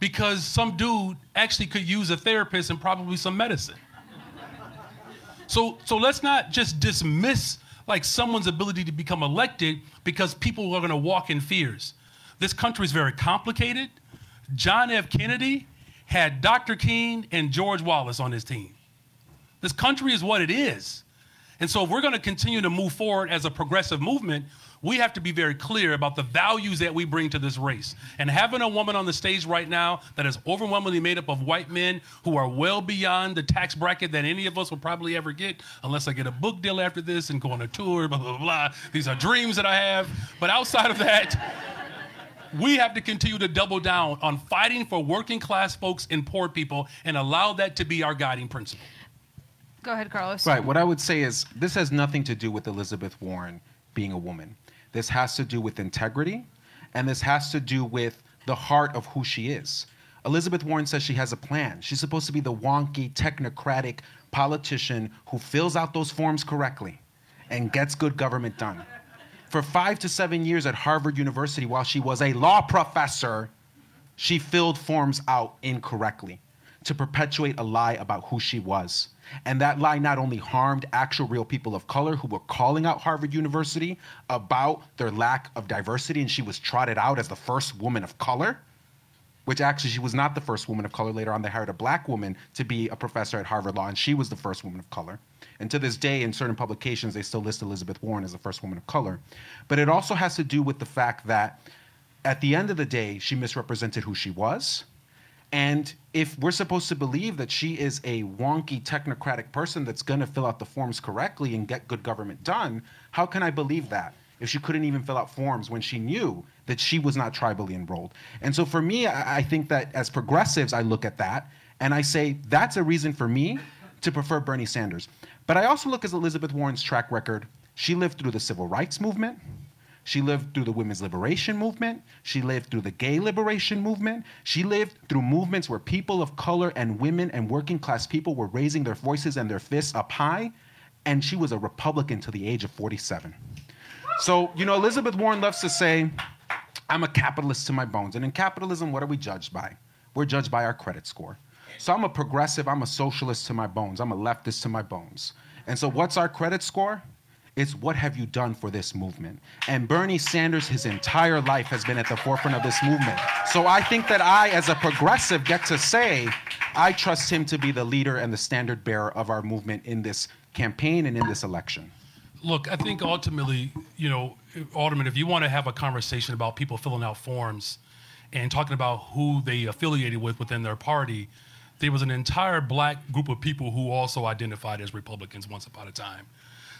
because some dude actually could use a therapist and probably some medicine. So, so let's not just dismiss like someone's ability to become elected because people are going to walk in fears. This country is very complicated. John F. Kennedy had Dr. King and George Wallace on his team. This country is what it is. And so, if we're going to continue to move forward as a progressive movement, we have to be very clear about the values that we bring to this race. And having a woman on the stage right now that is overwhelmingly made up of white men who are well beyond the tax bracket that any of us will probably ever get, unless I get a book deal after this and go on a tour, blah, blah, blah. These are dreams that I have. But outside of that, we have to continue to double down on fighting for working class folks and poor people and allow that to be our guiding principle. Go ahead, Carlos. Right. What I would say is this has nothing to do with Elizabeth Warren being a woman. This has to do with integrity, and this has to do with the heart of who she is. Elizabeth Warren says she has a plan. She's supposed to be the wonky, technocratic politician who fills out those forms correctly and gets good government done. For five to seven years at Harvard University, while she was a law professor, she filled forms out incorrectly to perpetuate a lie about who she was. And that lie not only harmed actual real people of color who were calling out Harvard University about their lack of diversity, and she was trotted out as the first woman of color, which actually she was not the first woman of color. Later on, they hired a black woman to be a professor at Harvard Law, and she was the first woman of color. And to this day, in certain publications, they still list Elizabeth Warren as the first woman of color. But it also has to do with the fact that at the end of the day, she misrepresented who she was and if we're supposed to believe that she is a wonky technocratic person that's going to fill out the forms correctly and get good government done, how can I believe that? If she couldn't even fill out forms when she knew that she was not tribally enrolled. And so for me, I, think that as progressives, I look at that and I say that's a reason for me to prefer Bernie Sanders. But I also look at Elizabeth Warren's track record. She lived through the civil rights movement. She lived through the women's liberation movement. She lived through the gay liberation movement. She lived through movements where people of color and women and working class people were raising their voices and their fists up high. And she was a Republican to the age of 47. So, you know, Elizabeth Warren loves to say, I'm a capitalist to my bones. And in capitalism, what are we judged by? We're judged by our credit score. So I'm a progressive, I'm a socialist to my bones, I'm a leftist to my bones. And so, what's our credit score? It's what have you done for this movement? And Bernie Sanders, his entire life, has been at the forefront of this movement. So I think that I, as a progressive, get to say I trust him to be the leader and the standard bearer of our movement in this campaign and in this election. Look, I think ultimately, you know, Alderman, if you want to have a conversation about people filling out forms and talking about who they affiliated with within their party, there was an entire black group of people who also identified as Republicans once upon a time.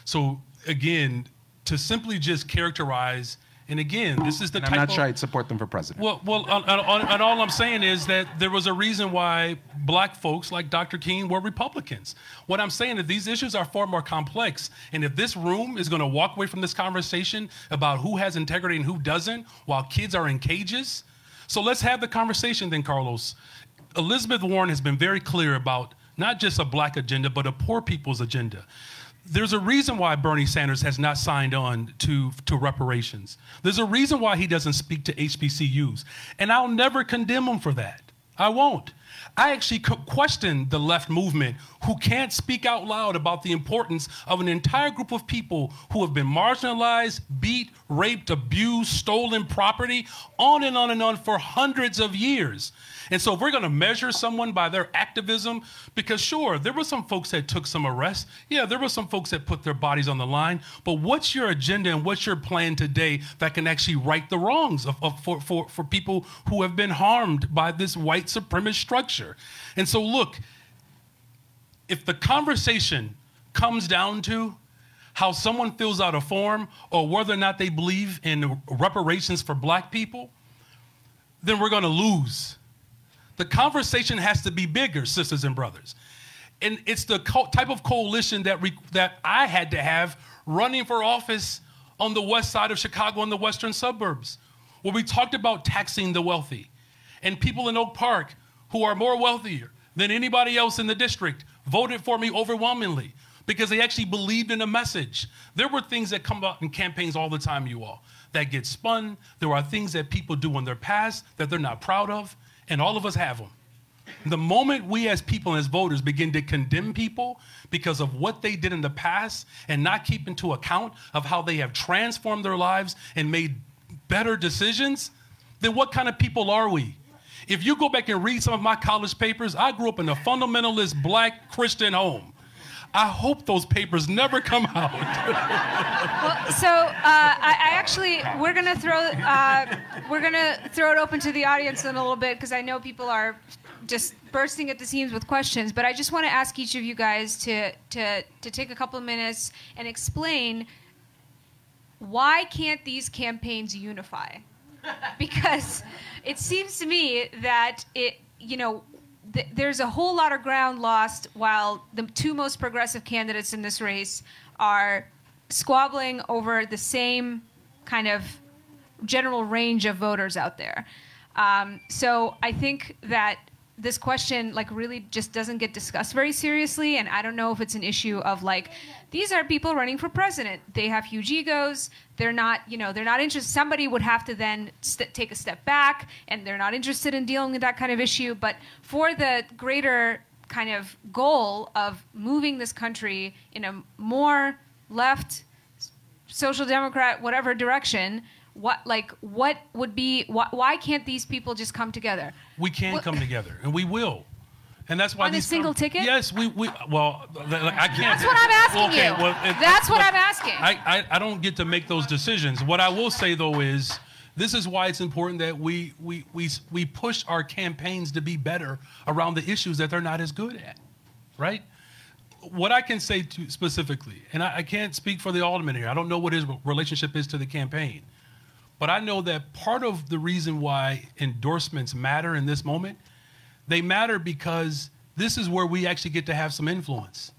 So again, to simply just characterize, and again, this is the And type I'm not of, sure I'd support them for president. well, well, and all I'm saying is that there was a reason why black folks like Dr. King were Republicans. What I'm saying is these issues are far more complex, and if this room is going to walk away from this conversation about who has integrity and who doesn't, while kids are in cages, so let's have the conversation then, Carlos. Elizabeth Warren has been very clear about not just a black agenda, but a poor people's agenda. There's a reason why Bernie Sanders has not signed on to, to reparations. There's a reason why he doesn't speak to HBCUs. And I'll never condemn him for that. I won't. I actually question the left movement who can't speak out loud about the importance of an entire group of people who have been marginalized, beat, raped, abused, stolen property, on and on and on for hundreds of years. And so, if we're going to measure someone by their activism, because sure, there were some folks that took some arrests. Yeah, there were some folks that put their bodies on the line. But what's your agenda and what's your plan today that can actually right the wrongs of, of, for, for, for people who have been harmed by this white supremacist structure? And so, look, if the conversation comes down to how someone fills out a form or whether or not they believe in reparations for black people, then we're going to lose. The conversation has to be bigger, sisters and brothers. And it's the co- type of coalition that, re- that I had to have running for office on the west side of Chicago in the western suburbs, where we talked about taxing the wealthy. And people in Oak Park who are more wealthier than anybody else in the district voted for me overwhelmingly because they actually believed in a message. There were things that come up in campaigns all the time, you all, that get spun. There are things that people do in their past that they're not proud of, and all of us have them. The moment we as people and as voters begin to condemn people because of what they did in the past and not keep into account of how they have transformed their lives and made better decisions, then what kind of people are we? If you go back and read some of my college papers, I grew up in a fundamentalist black Christian home. I hope those papers never come out. Well, so uh, I, I actually we're gonna throw uh, we're gonna throw it open to the audience in a little bit because I know people are just bursting at the seams with questions. But I just want to ask each of you guys to to to take a couple of minutes and explain why can't these campaigns unify? Because it seems to me that it you know th- there's a whole lot of ground lost while the two most progressive candidates in this race are squabbling over the same kind of general range of voters out there. Um, so I think that this question like really just doesn't get discussed very seriously and i don't know if it's an issue of like these are people running for president. They have huge egos. They're not you know they're not interested. Somebody would have to then st- take a step back and they're not interested in dealing with that kind of issue. But for the greater kind of goal of moving this country in a more left social democrat whatever direction what like what would be why, why can't these people just come together We can come together, and we will. And that's why On a these single ticket? Yes, we, we well, like, I can't. That's what I'm asking okay, you. Well, it- That's what I'm asking. I, I I don't get to make those decisions. What I will say though is, this is why it's important that we we we we push our campaigns to be better around the issues that they're not as good at, right? What I can say to specifically, and I, I can't speak for the alderman here. I don't know what his relationship is to the campaign. But I know that part of the reason why endorsements matter in this moment, they matter because this is where we actually get to have some influence.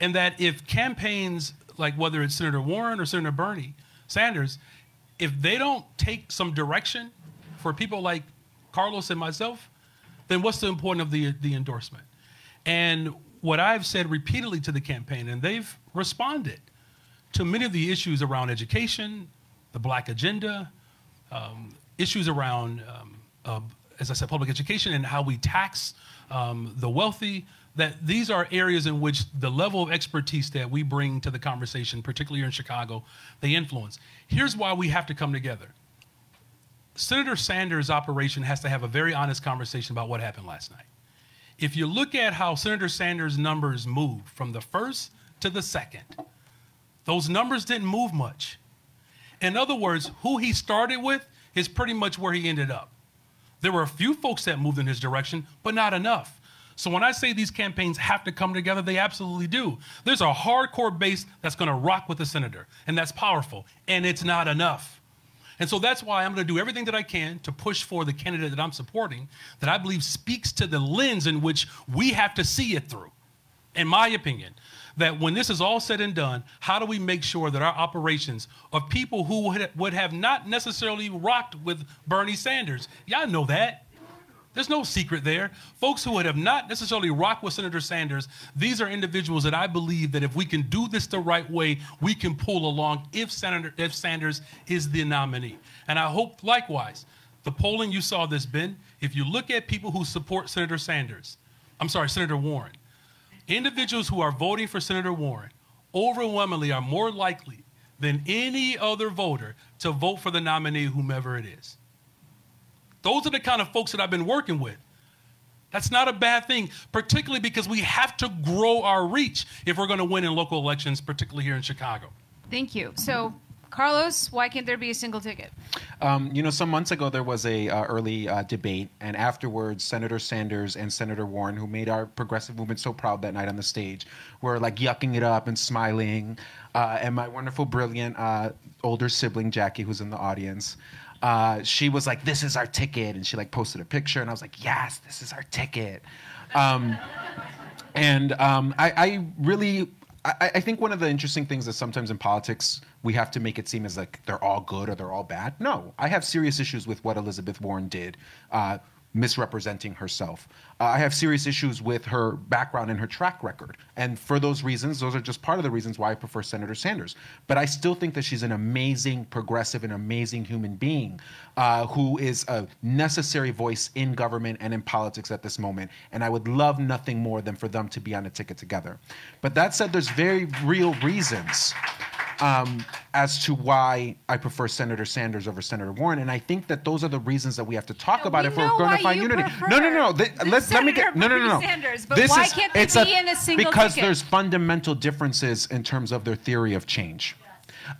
And that if campaigns, like whether it's Senator Warren or Senator Bernie Sanders, if they don't take some direction for people like Carlos and myself, then what's the importance of the, the endorsement? And what I've said repeatedly to the campaign, and they've responded to many of the issues around education, the black agenda, um, issues around, um, uh, as I said, public education and how we tax um, the wealthy, that these are areas in which the level of expertise that we bring to the conversation, particularly in Chicago, they influence. Here's why we have to come together. Senator Sanders' operation has to have a very honest conversation about what happened last night. If you look at how Senator Sanders' numbers moved from the first to the second, those numbers didn't move much. In other words, who he started with is pretty much where he ended up. There were a few folks that moved in his direction, but not enough. So when I say these campaigns have to come together, they absolutely do. There's a hardcore base that's going to rock with the senator, and that's powerful, and it's not enough. And so that's why I'm going to do everything that I can to push for the candidate that I'm supporting that I believe speaks to the lens in which we have to see it through, in my opinion. That when this is all said and done, how do we make sure that our operations of people who would have not necessarily rocked with Bernie Sanders, y'all know that, there's no secret there. Folks who would have not necessarily rocked with Senator Sanders, these are individuals that I believe that if we can do this the right way, we can pull along if Senator if Sanders is the nominee. And I hope likewise, the polling you saw this Ben, if you look at people who support Senator Sanders, I'm sorry, Senator Warren, individuals who are voting for Senator Warren overwhelmingly are more likely than any other voter to vote for the nominee, whomever it is. Those are the kind of folks that I've been working with. That's not a bad thing, particularly because we have to grow our reach if we're going to win in local elections, particularly here in Chicago. Thank you. So, Carlos, why can't there be a single ticket? Um, you know, some months ago there was a uh, early uh, debate, and afterwards, Senator Sanders and Senator Warren, who made our progressive movement so proud that night on the stage, were like yucking it up and smiling. Uh, and my wonderful, brilliant uh, older sibling Jackie, who's in the audience, uh, she was like, "This is our ticket," and she like posted a picture, and I was like, "Yes, this is our ticket." Um, and um, I, I, really, I, I, think one of the interesting things is sometimes in politics we have to make it seem as like they're all good or they're all bad. No, I have serious issues with what Elizabeth Warren did. Uh, misrepresenting herself. Uh, I have serious issues with her background and her track record. And for those reasons, those are just part of the reasons why I prefer Senator Sanders. But I still think that she's an amazing progressive, and amazing human being uh, who is a necessary voice in government and in politics at this moment. And I would love nothing more than for them to be on a ticket together. But that said, there's very real reasons um, as to why I prefer Senator Sanders over Senator Warren, and I think that those are the reasons that we have to talk no, about we if we're going to find unity. No, no, no. The, let, let me get. No, no, no, no. Sanders, but this why is, can't they it's be a, in a single Because ticket? there's fundamental differences in terms of their theory of change.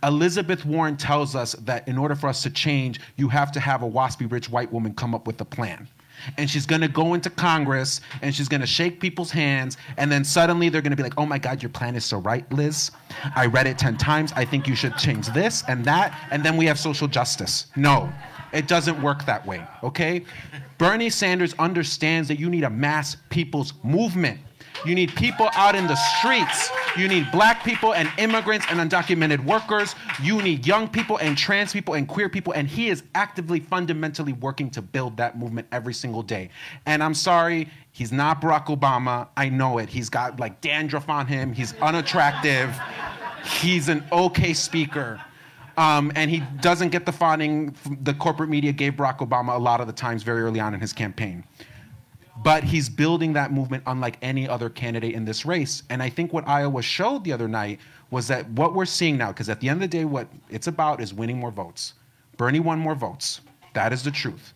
Elizabeth Warren tells us that in order for us to change, you have to have a waspy rich white woman come up with a plan and she's going to go into Congress and she's going to shake people's hands. And then suddenly they're going to be like, oh my God, your plan is so right, Liz. I read it 10 times. I think you should change this and that. And then we have social justice. No, it doesn't work that way, okay? Bernie Sanders understands that you need a mass people's movement. You need people out in the streets. You need black people and immigrants and undocumented workers. You need young people and trans people and queer people. And he is actively, fundamentally working to build that movement every single day. And I'm sorry, he's not Barack Obama. I know it. He's got like dandruff on him. He's unattractive. He's an okay speaker. Um, and he doesn't get the funding the corporate media gave Barack Obama a lot of the times very early on in his campaign but he's building that movement unlike any other candidate in this race. And I think what Iowa showed the other night was that what we're seeing now, because at the end of the day, what it's about is winning more votes. Bernie won more votes. That is the truth.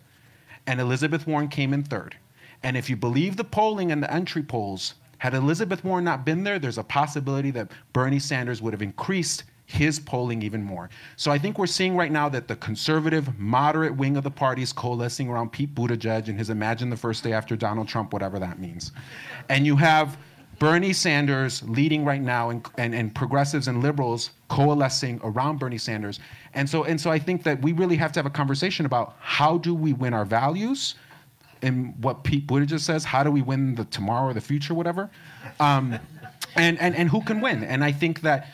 And Elizabeth Warren came in third. And if you believe the polling and the entry polls, had Elizabeth Warren not been there, there's a possibility that Bernie Sanders would have increased his polling even more. So I think we're seeing right now that the conservative, moderate wing of the party is coalescing around Pete Buttigieg and his Imagine the First Day After Donald Trump, whatever that means. And you have Bernie Sanders leading right now and, and, and progressives and liberals coalescing around Bernie Sanders. And so, and so I think that we really have to have a conversation about how do we win our values and what Pete Buttigieg says, how do we win the tomorrow or the future, whatever, um, and, and, and who can win. And I think that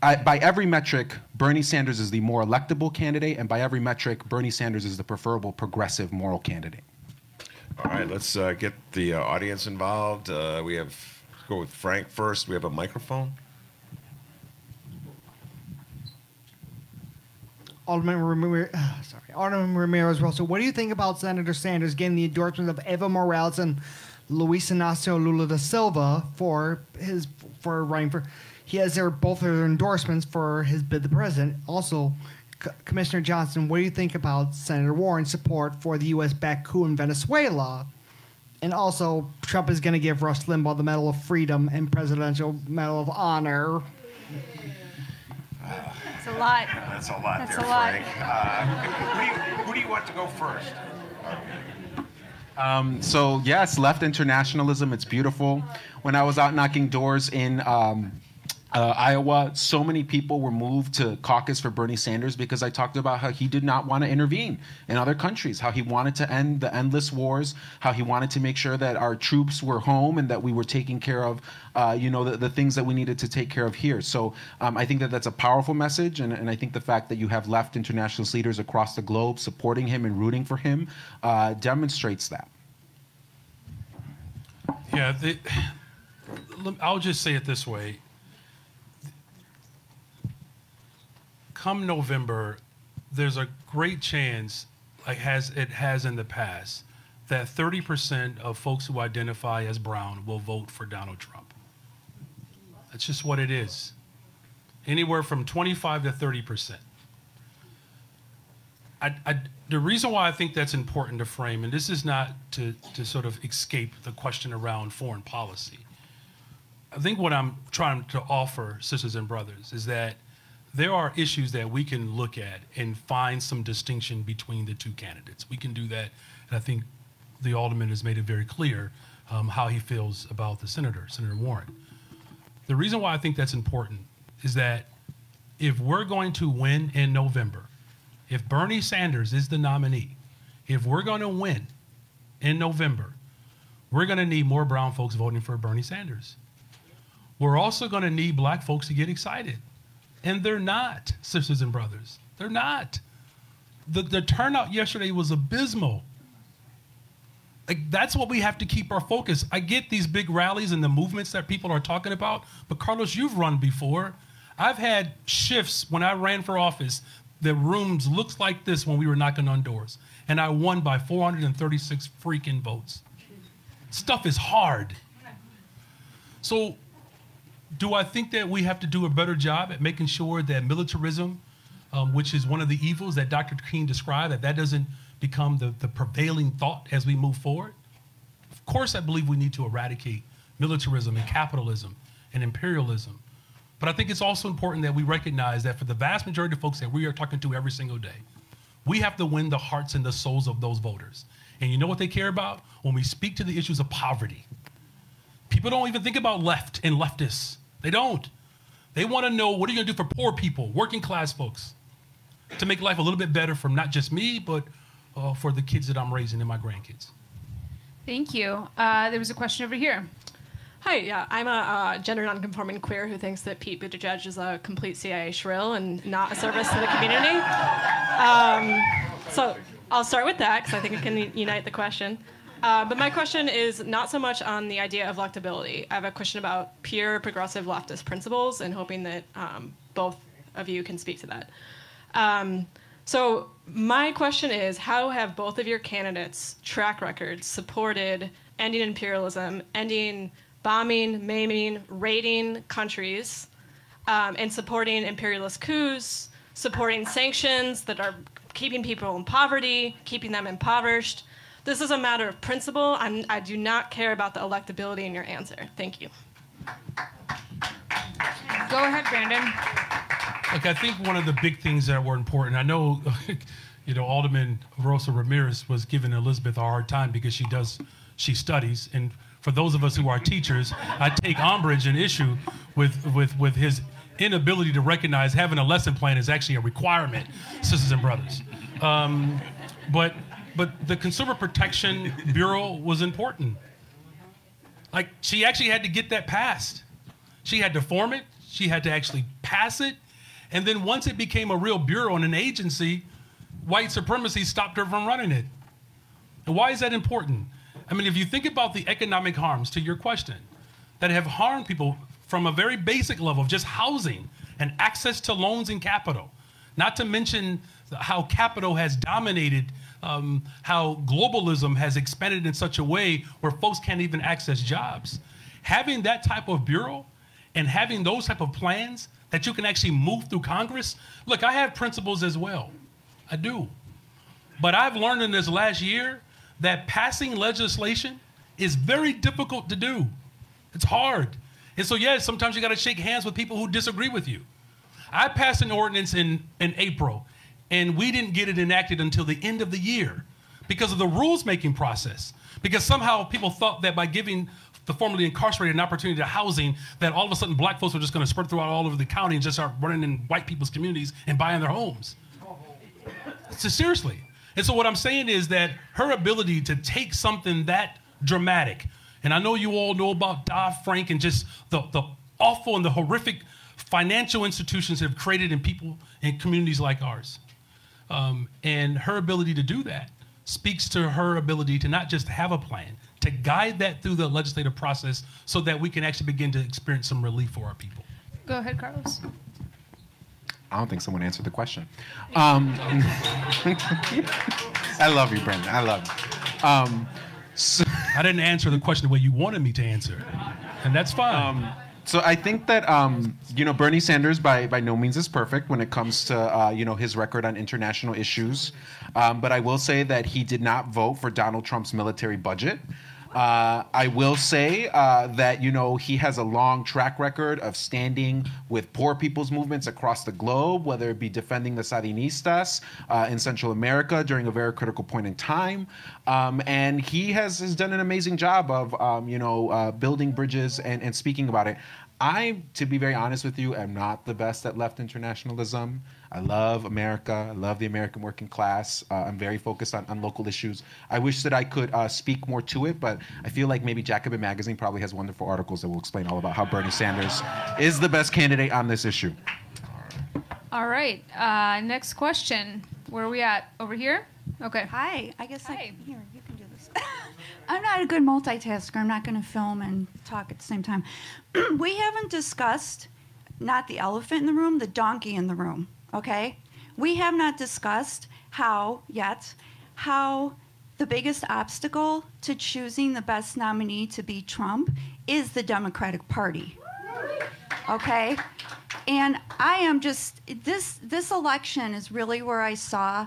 I, by every metric, Bernie Sanders is the more electable candidate, and by every metric, Bernie Sanders is the preferable progressive moral candidate. All right, let's uh, get the uh, audience involved. Uh, we have let's go with Frank first. We have a microphone. Alderman Ramirez, uh, sorry, Alderman Ramirez Rosa. What do you think about Senator Sanders getting the endorsement of Evo Morales and Luis Inacio Lula da Silva for his for running for? He has their both their endorsements for his bid the president. Also, C- Commissioner Johnson, what do you think about Senator Warren's support for the U.S. backed coup in Venezuela? And also, Trump is going to give Rush Limbaugh the Medal of Freedom and Presidential Medal of Honor. It's a lot. That's a lot That's there, a lot. Frank. Uh, who, do you, who do you want to go first? Um, so yes, left internationalism. It's beautiful. When I was out knocking doors in um, uh, Iowa, so many people were moved to caucus for Bernie Sanders because I talked about how he did not want to intervene in other countries, how he wanted to end the endless wars, how he wanted to make sure that our troops were home and that we were taking care of, uh, you know, the, the, things that we needed to take care of here. So um, I think that that's a powerful message, and, and, I think the fact that you have left internationalist leaders across the globe supporting him and rooting for him uh, demonstrates that. Yeah, the, I'll just say it this way come November, there's a great chance, like has it has in the past, that 30% of folks who identify as brown will vote for Donald Trump. That's just what it is. Anywhere from 25 to 30%. I, I, the reason why I think that's important to frame, and this is not to, to sort of escape the question around foreign policy. I think what I'm trying to offer, sisters and brothers, is that there are issues that we can look at and find some distinction between the two candidates. We can do that, and I think the alderman has made it very clear um, how he feels about the senator, Senator Warren. The reason why I think that's important is that if we're going to win in November, if Bernie Sanders is the nominee, if we're going to win in November, we're going to need more brown folks voting for Bernie Sanders. We're also going to need black folks to get excited and they're not, sisters and brothers. They're not. The, the turnout yesterday was abysmal. Like, that's what we have to keep our focus. I get these big rallies and the movements that people are talking about, but Carlos, you've run before. I've had shifts when I ran for office. The rooms looked like this when we were knocking on doors, and I won by 436 freaking votes. Stuff is hard. So do I think that we have to do a better job at making sure that militarism, um, which is one of the evils that Dr. King described, that that doesn't become the, the prevailing thought as we move forward? Of course, I believe we need to eradicate militarism and capitalism and imperialism. But I think it's also important that we recognize that for the vast majority of folks that we are talking to every single day, we have to win the hearts and the souls of those voters. And you know what they care about? When we speak to the issues of poverty, people don't even think about left and leftists. They don't. They want to know what are you going to do for poor people, working class folks, to make life a little bit better for not just me, but uh, for the kids that I'm raising and my grandkids. Thank you. Uh, there was a question over here. Hi, yeah, I'm a uh, gender nonconforming queer who thinks that Pete Buttigieg is a complete CIA shrill and not a service to the community. Um, so I'll start with that because I think it can unite the question. Uh, but my question is not so much on the idea of electability. I have a question about pure progressive leftist principles and hoping that um, both of you can speak to that. Um, so, my question is how have both of your candidates' track records supported ending imperialism, ending bombing, maiming, raiding countries, um, and supporting imperialist coups, supporting sanctions that are keeping people in poverty, keeping them impoverished? This is a matter of principle. I'm, I do not care about the electability in your answer. Thank you. Go ahead, Brandon. Look, I think one of the big things that were important. I know, you know, Alderman Rosa Ramirez was giving Elizabeth a hard time because she does, she studies, and for those of us who are teachers, I take umbrage and issue with with with his inability to recognize having a lesson plan is actually a requirement, sisters and brothers. Um, but but the Consumer Protection Bureau was important. Like she actually had to get that passed. She had to form it, she had to actually pass it. And then once it became a real bureau and an agency, white supremacy stopped her from running it. And why is that important? I mean, if you think about the economic harms to your question that have harmed people from a very basic level of just housing and access to loans and capital, not to mention how capital has dominated um, how globalism has expanded in such a way where folks can't even access jobs. Having that type of bureau and having those type of plans that you can actually move through Congress. Look, I have principles as well. I do. But I've learned in this last year that passing legislation is very difficult to do. It's hard. And so, yes, sometimes you got to shake hands with people who disagree with you. I passed an ordinance in, in April and we didn't get it enacted until the end of the year because of the rules making process. because somehow people thought that by giving the formerly incarcerated an opportunity to housing, that all of a sudden black folks were just going to spread throughout all over the county and just start running in white people's communities and buying their homes. So seriously. And so what I'm saying is that her ability to take something that dramatic, and I know you all know about Dodd Frank and just the, the awful and the horrific financial institutions that have created in people in communities like ours. Um, and her ability to do that speaks to her ability to not just have a plan, to guide that through the legislative process so that we can actually begin to experience some relief for our people. Go ahead, Carlos. I don't think someone answered the question. Um, I love you, Brandon. I love you. Um, so, I didn't answer the question the way you wanted me to answer, and that's fine. Um, so I think that um, you know Bernie Sanders by by no means is perfect when it comes to uh, you know his record on international issues, um, but I will say that he did not vote for Donald Trump's military budget. Uh, I will say uh, that you know he has a long track record of standing with poor people's movements across the globe, whether it be defending the Sandinistas uh, in Central America during a very critical point in time, um, and he has, has done an amazing job of um, you know uh, building bridges and, and speaking about it. I, to be very honest with you, am not the best at left internationalism. I love America. I love the American working class. Uh, I'm very focused on, on local issues. I wish that I could uh, speak more to it, but I feel like maybe Jacobin Magazine probably has wonderful articles that will explain all about how Bernie Sanders is the best candidate on this issue. All right. Uh, next question. Where are we at? Over here? Okay. Hi, I guess Hi. I, here, you can do this. I'm not a good multitasker. I'm not going to film and talk at the same time. we haven't discussed not the elephant in the room, the donkey in the room, okay? We have not discussed how yet how the biggest obstacle to choosing the best nominee to beat Trump is the Democratic Party. Okay? And I am just this this election is really where I saw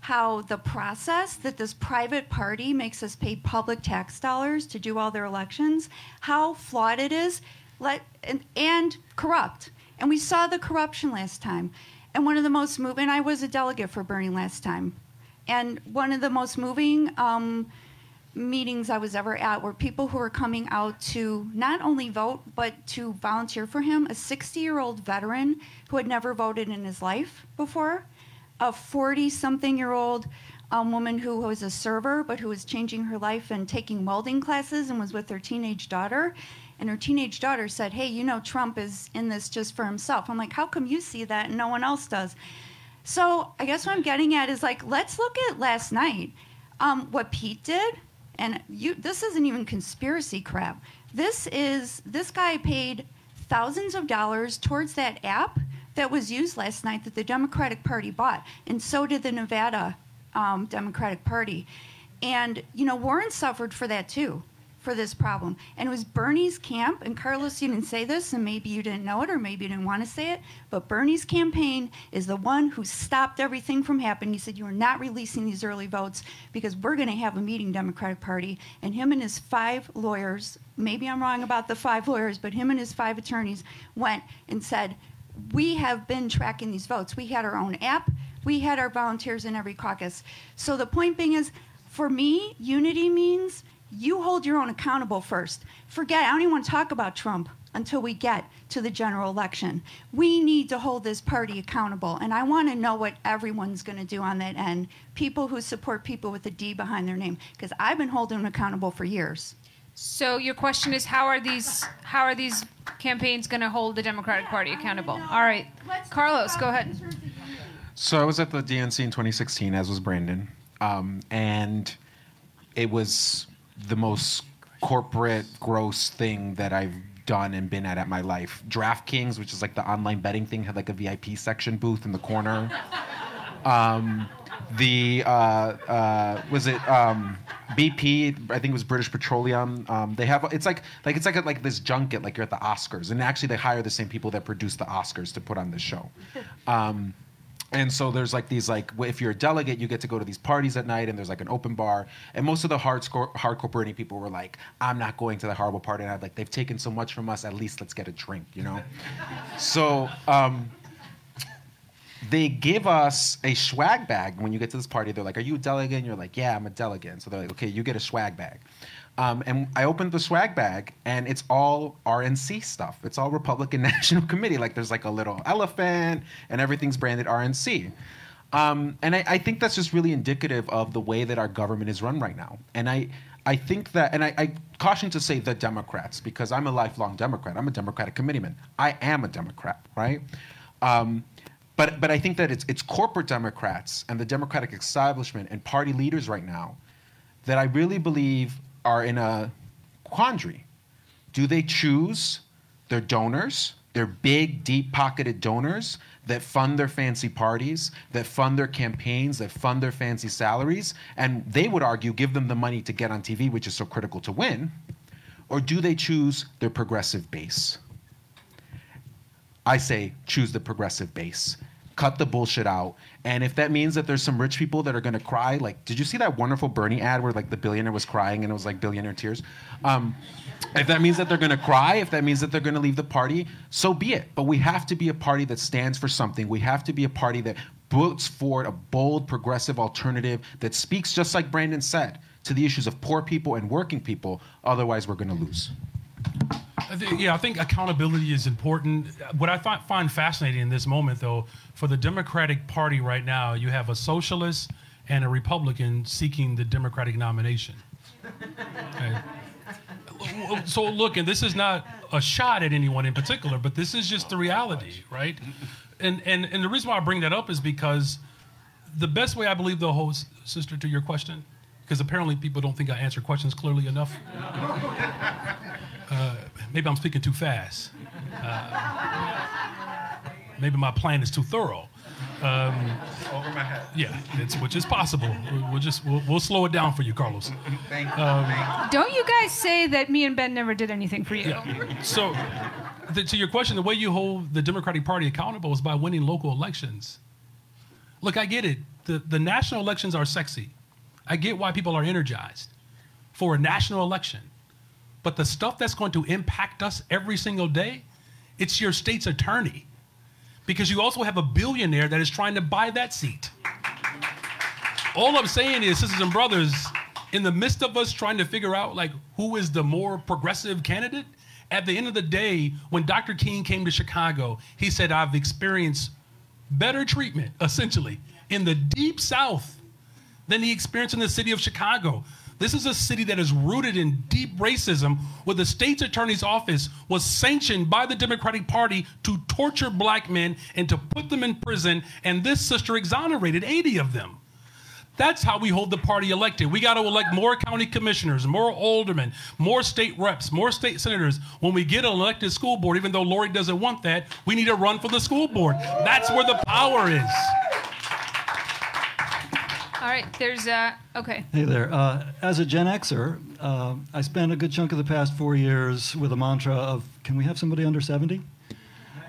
how the process that this private party makes us pay public tax dollars to do all their elections, how flawed it is, let and, and corrupt. And we saw the corruption last time. And one of the most moving, I was a delegate for Bernie last time. And one of the most moving um, meetings I was ever at were people who were coming out to not only vote, but to volunteer for him. A 60 year old veteran who had never voted in his life before, a 40 something year old um, woman who was a server, but who was changing her life and taking welding classes and was with her teenage daughter. And her teenage daughter said, Hey, you know, Trump is in this just for himself. I'm like, How come you see that and no one else does? So I guess what I'm getting at is like, let's look at last night. Um, what Pete did, and you, this isn't even conspiracy crap. This is this guy paid thousands of dollars towards that app that was used last night that the Democratic Party bought, and so did the Nevada um, Democratic Party. And you know, Warren suffered for that too for this problem. And it was Bernie's camp, and Carlos, you didn't say this, and maybe you didn't know it, or maybe you didn't want to say it, but Bernie's campaign is the one who stopped everything from happening. He said, You are not releasing these early votes because we're going to have a meeting, Democratic Party. And him and his five lawyers, maybe I'm wrong about the five lawyers, but him and his five attorneys went and said, We have been tracking these votes. We had our own app, we had our volunteers in every caucus. So the point being is, for me, unity means you hold your own accountable first. Forget, I don't even want to talk about Trump until we get to the general election. We need to hold this party accountable, and I want to know what everyone's going to do on that end. People who support people with a D behind their name, because I've been holding them accountable for years. So your question is how are these how are these campaigns going to hold the Democratic Party accountable? All right. Carlos, go ahead. So I was at the DNC in 2016, as was Brandon, um, and it was the most corporate, gross thing that I've done and been at at my life. DraftKings, which is like the online betting thing, had like a VIP section booth in the corner. Um, the uh, uh, was it um, BP? I think it was British Petroleum. Um, they have it's like like it's like a, like this junket, like you're at the Oscars, and actually they hire the same people that produce the Oscars to put on this show. And so there's like these like if you're a delegate, you get to go to these parties at night, and there's like an open bar. And most of the hard score, hardcore Bernie people were like, "I'm not going to the horrible party." And I'm like, "They've taken so much from us. At least let's get a drink," you know. so. Um, they give us a swag bag when you get to this party. They're like, "Are you a delegate?" And you're like, "Yeah, I'm a delegate." So they're like, "Okay, you get a swag bag." Um, and I opened the swag bag, and it's all RNC stuff. It's all Republican National Committee. Like there's like a little elephant, and everything's branded RNC. Um, and I, I think that's just really indicative of the way that our government is run right now. And I, I think that, and I, I caution to say the Democrats because I'm a lifelong Democrat. I'm a Democratic committeeman. I am a Democrat, right? Um, but but I think that it's it's corporate Democrats and the Democratic establishment and party leaders right now that I really believe are in a quandary. Do they choose their donors, their big, deep pocketed donors that fund their fancy parties, that fund their campaigns, that fund their fancy salaries, and they would argue give them the money to get on TV, which is so critical to win? Or do they choose their progressive base? I say choose the progressive base. Cut the bullshit out. And if that means that there's some rich people that are gonna cry, like, did you see that wonderful Bernie ad where like the billionaire was crying and it was like billionaire tears? Um, if that means that they're gonna cry, if that means that they're gonna leave the party, so be it. But we have to be a party that stands for something. We have to be a party that puts forward a bold, progressive alternative that speaks, just like Brandon said, to the issues of poor people and working people. Otherwise, we're gonna lose. Yeah, I think accountability is important. What I fi- find fascinating in this moment, though, for the Democratic Party right now, you have a socialist and a Republican seeking the Democratic nomination. Okay. So, look, and this is not a shot at anyone in particular, but this is just the reality, right? And, and, and the reason why I bring that up is because the best way I believe the host, sister, to your question, because apparently people don't think I answer questions clearly enough. Uh, maybe I'm speaking too fast. Uh, maybe my plan is too thorough. Um, Over my head. yeah, it's, which is possible. We'll, we'll just we'll, we'll slow it down for you, Carlos. Thank you. Don't you guys say that me and Ben never did anything for you? Yeah. So, the, to your question, the way you hold the Democratic Party accountable is by winning local elections. Look, I get it. The, the national elections are sexy. I get why people are energized for a national election. But the stuff that's going to impact us every single day, it's your state's attorney. Because you also have a billionaire that is trying to buy that seat. All I'm saying is, sisters and brothers, in the midst of us trying to figure out like who is the more progressive candidate, at the end of the day, when Dr. King came to Chicago, he said, I've experienced better treatment, essentially, in the deep South than the experience in the city of Chicago. This is a city that is rooted in deep racism, where the state's attorney's office was sanctioned by the Democratic Party to torture black men and to put them in prison, and this sister exonerated 80 of them. That's how we hold the party elected. We got to elect more county commissioners, more aldermen, more state reps, more state senators. When we get an elected school board, even though Lori doesn't want that, we need to run for the school board. That's where the power is. All right, there's uh okay. Hey there. Uh, as a Gen Xer, uh, I spent a good chunk of the past four years with a mantra of, can we have somebody under 70?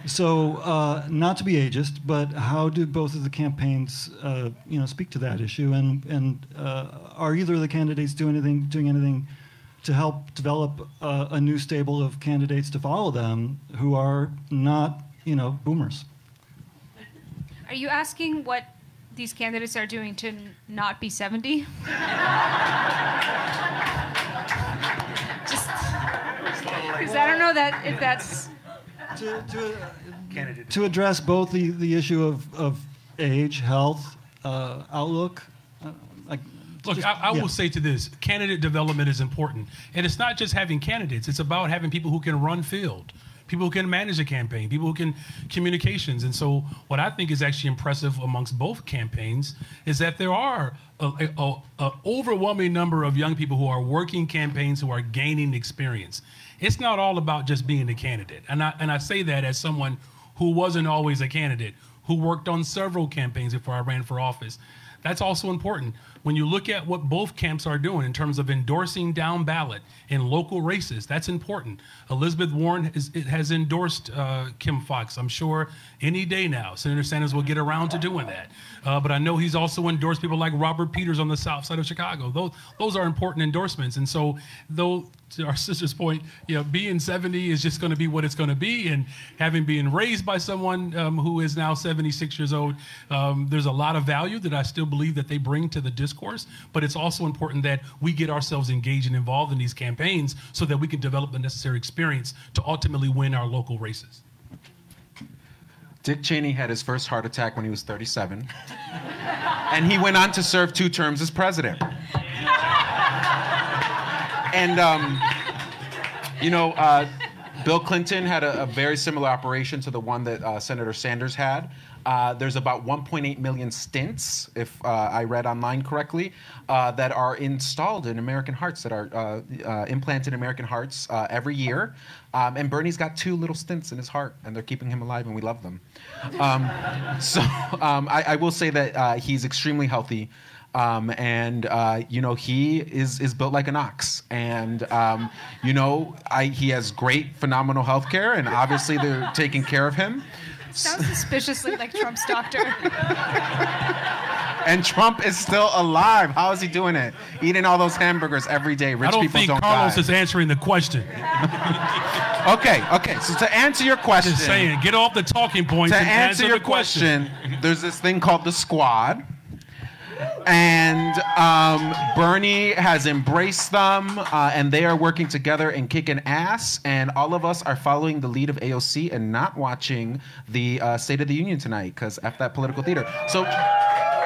So, uh, not to be ageist, but how do both of the campaigns, uh, you know, speak to that issue? And, and uh, are either of the candidates doing anything, doing anything to help develop uh, a new stable of candidates to follow them who are not, you know, boomers? Are you asking what these candidates are doing to n- not be 70? Just because I don't know that if that's to, to, to address both the, the issue of, of age, health, uh, outlook. Uh, like, Look, just- I, I yeah. will say to this candidate development is important. And it's not just having candidates, it's about having people who can run field, people who can manage a campaign, people who can communications. And so, what I think is actually impressive amongst both campaigns is that there are a, a, a overwhelming number of young people who are working campaigns who are gaining experience. It's not all about just being a candidate. And I, and I say that as someone who wasn't always a candidate, who worked on several campaigns before I ran for office. That's also important. When you look at what both camps are doing in terms of endorsing down ballot in local races, that's important. Elizabeth Warren is, has endorsed uh, Kim Foxx. I'm sure any day now, Senator Sanders will get around to doing that. Uh, but I know he's also endorsed people like Robert Peters on the south side of Chicago. Those, those are important endorsements. And so, though to our sister's point, you know, being 70 is just going to be what it's going to be. And having been raised by someone um, who is now 76 years old, um, there's a lot of value that I still believe that they bring to the discourse. But it's also important that we get ourselves engaged and involved in these campaigns so that we can develop the necessary experience to ultimately win our local races. Dick Cheney had his first heart attack when he was 37, and he went on to serve two terms as president. And, um, you know, uh, Bill Clinton had a, a, very similar operation to the one that uh, Senator Sanders had. Uh, there's about 1.8 million stents, if uh, I read online correctly, uh, that are installed in American hearts, that are uh, uh, implanted in American hearts uh, every year. Um, and Bernie's got two little stents in his heart, and they're keeping him alive, and we love them. Um, so um, I, I, will say that he's extremely healthy. Um, and uh, you know he is is built like an ox, and um, you know I, he has great, phenomenal health care, and obviously they're taking care of him. Sounds suspiciously like Trump's doctor. and Trump is still alive. How is he doing it? Eating all those hamburgers every day. Rich I don't people think don't Carlos die. is answering the question. okay, okay. So to answer your question, Just saying, get off the talking points to and answer, answer your the question. question, there's this thing called the squad. And um, Bernie has embraced them, uh, and they are working together and kicking ass. And all of us are following the lead of AOC and not watching the uh, State of the Union tonight because F that political theater. So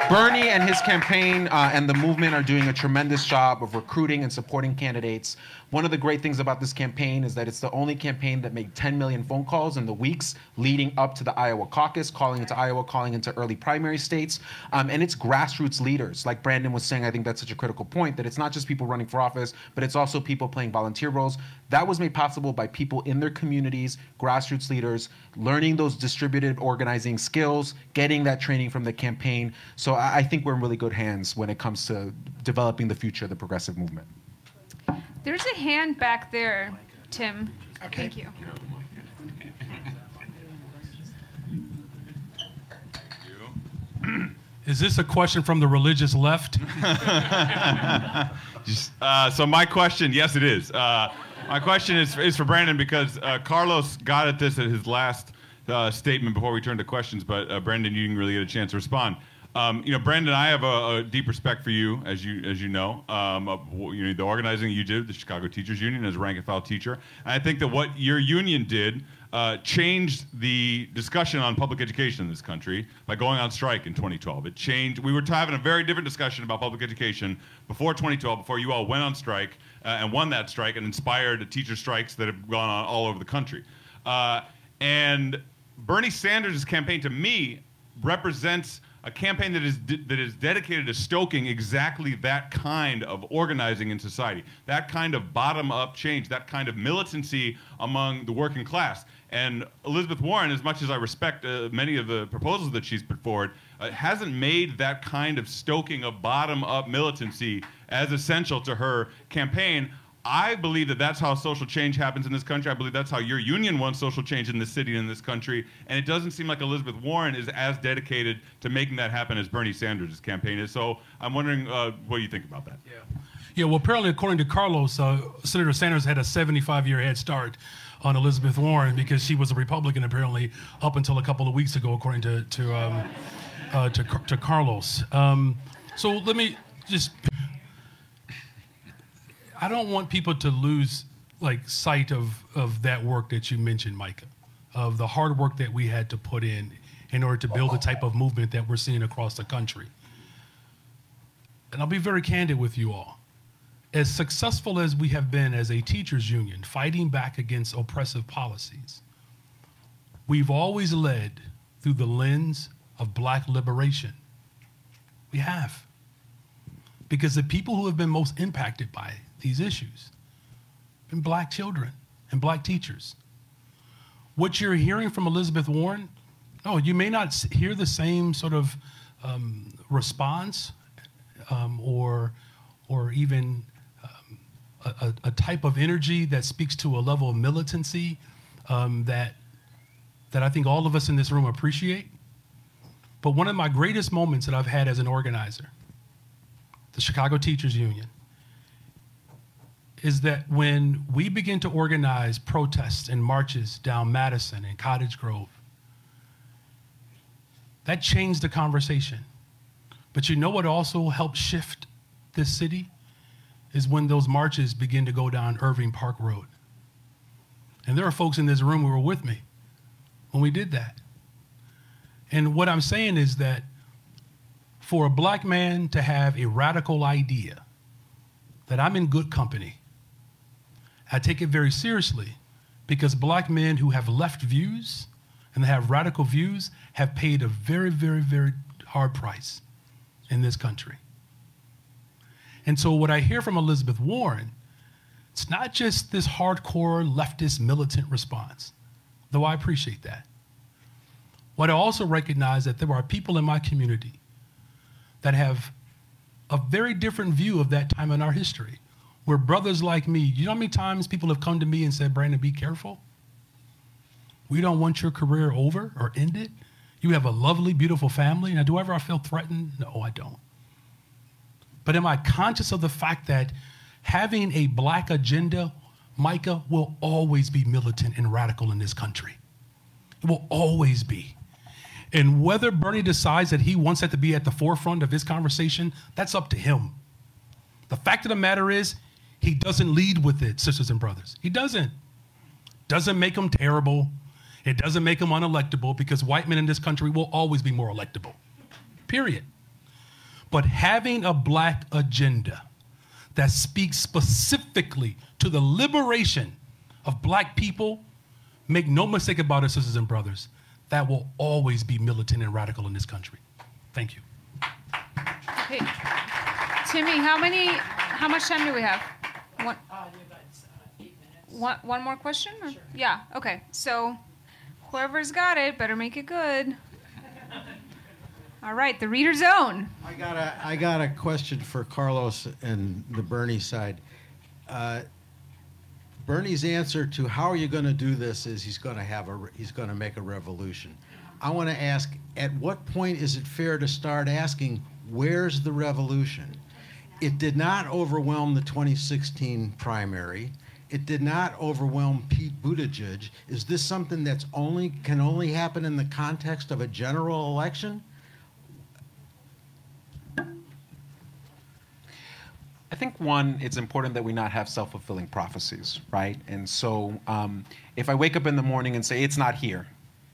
Bernie and his campaign uh, and the movement are doing a tremendous job of recruiting and supporting candidates. One of the great things about this campaign is that it's the only campaign that made 10 million phone calls in the weeks leading up to the Iowa caucus, calling into Iowa, calling into early primary states. Um, and it's grassroots leaders. Like Brandon was saying, I think that's such a critical point that it's not just people running for office, but it's also people playing volunteer roles. That was made possible by people in their communities, grassroots leaders, learning those distributed organizing skills, getting that training from the campaign. So I, I think we're in really good hands when it comes to developing the future of the progressive movement. There's a hand back there, Tim. Okay. Thank you. Is this a question from the religious left? uh, so my question, yes, it is. Uh, my question is, is for Brandon because uh, Carlos got at this at his last uh, statement before we turned to questions, but uh, Brandon, you didn't really get a chance to respond. Um, you know, Brandon, I have a, a, deep respect for you, as you as you know. Um, you know, the organizing you did, the Chicago Teachers Union, as a rank and file teacher, and I think that what your union did uh, changed the discussion on public education in this country by going on strike in 2012. It changed. We were having a very different discussion about public education before 2012, before you all went on strike uh, and won that strike and inspired teacher strikes that have gone on all over the country. Uh, and Bernie Sanders' campaign, to me, represents a campaign that is that is dedicated to stoking exactly that kind of organizing in society, that kind of bottom-up change, that kind of militancy among the working class. And Elizabeth Warren, as much as I respect uh, many of the proposals that she's put forward, uh, hasn't made that kind of stoking of bottom-up militancy as essential to her campaign. I believe that that's how social change happens in this country. I believe that's how your union wants social change in this city and in this country. And it doesn't seem like Elizabeth Warren is as dedicated to making that happen as Bernie Sanders' campaign is. So I'm wondering uh, what you think about that. Yeah. Yeah, well, apparently, according to Carlos, uh, Senator Sanders had a 75 year head start on Elizabeth Warren because she was a Republican, apparently, up until a couple of weeks ago, according to, to, um, uh, to, to, Carlos. Um, so let me just I don't want people to lose like sight of of that work that you mentioned, Micah, of the hard work that we had to put in in order to build the type of movement that we're seeing across the country. And I'll be very candid with you all. As successful as we have been as a teachers union fighting back against oppressive policies, we've always led through the lens of black liberation. We have. Because the people who have been most impacted by these issues and black children and black teachers. What you're hearing from Elizabeth Warren, no, you may not hear the same sort of um, response um, or, or even um, a, a, type of energy that speaks to a level of militancy um, that, that I think all of us in this room appreciate. But one of my greatest moments that I've had as an organizer, the Chicago Teachers Union, is that when we begin to organize protests and marches down Madison and Cottage Grove, that changed the conversation. But you know what also helped shift this city? Is when those marches begin to go down Irving Park Road. And there are folks in this room who were with me when we did that. And what I'm saying is that for a black man to have a radical idea, that I'm in good company, I take it very seriously because black men who have left views and they have radical views have paid a very, very, very hard price in this country. And so, what I hear from Elizabeth Warren, it's not just this hardcore leftist militant response, though I appreciate that. What I also recognize that there are people in my community that have a very different view of that time in our history, where brothers like me, you know how many times people have come to me and said, Brandon, be careful? We don't want your career over or ended. You have a lovely, beautiful family. Now, do I ever feel threatened? No, I don't. But am I conscious of the fact that having a black agenda, Micah, will always be militant and radical in this country? It will always be. And whether Bernie decides that he wants that to be at the forefront of his conversation, that's up to him. The fact of the matter is, he doesn't lead with it, sisters and brothers. He doesn't. Doesn't make him terrible. It doesn't make him unelectable because white men in this country will always be more electable. Period. But having a black agenda that speaks specifically to the liberation of black people, make no mistake about it, sisters and brothers, that will always be militant and radical in this country. Thank you. Okay. Timmy, how many, how much time do we have? One, one, one more question? or- Yeah, okay. So whoever's got it better make it good. All right, the reader's zone. I got a, I got a question for Carlos and the Bernie side. Uh, Bernie's answer to how are you going to do this is he's going to have a, he's going to make a revolution. I want to ask, at what point is it fair to start asking, where's the revolution? It did not overwhelm the 2016 primary. It did not overwhelm Pete Buttigieg. Is this something that's only can only happen in the context of a general election? I think one, it's important that we not have self-fulfilling prophecies, right? And so, um, if I wake up in the morning and say it's not here,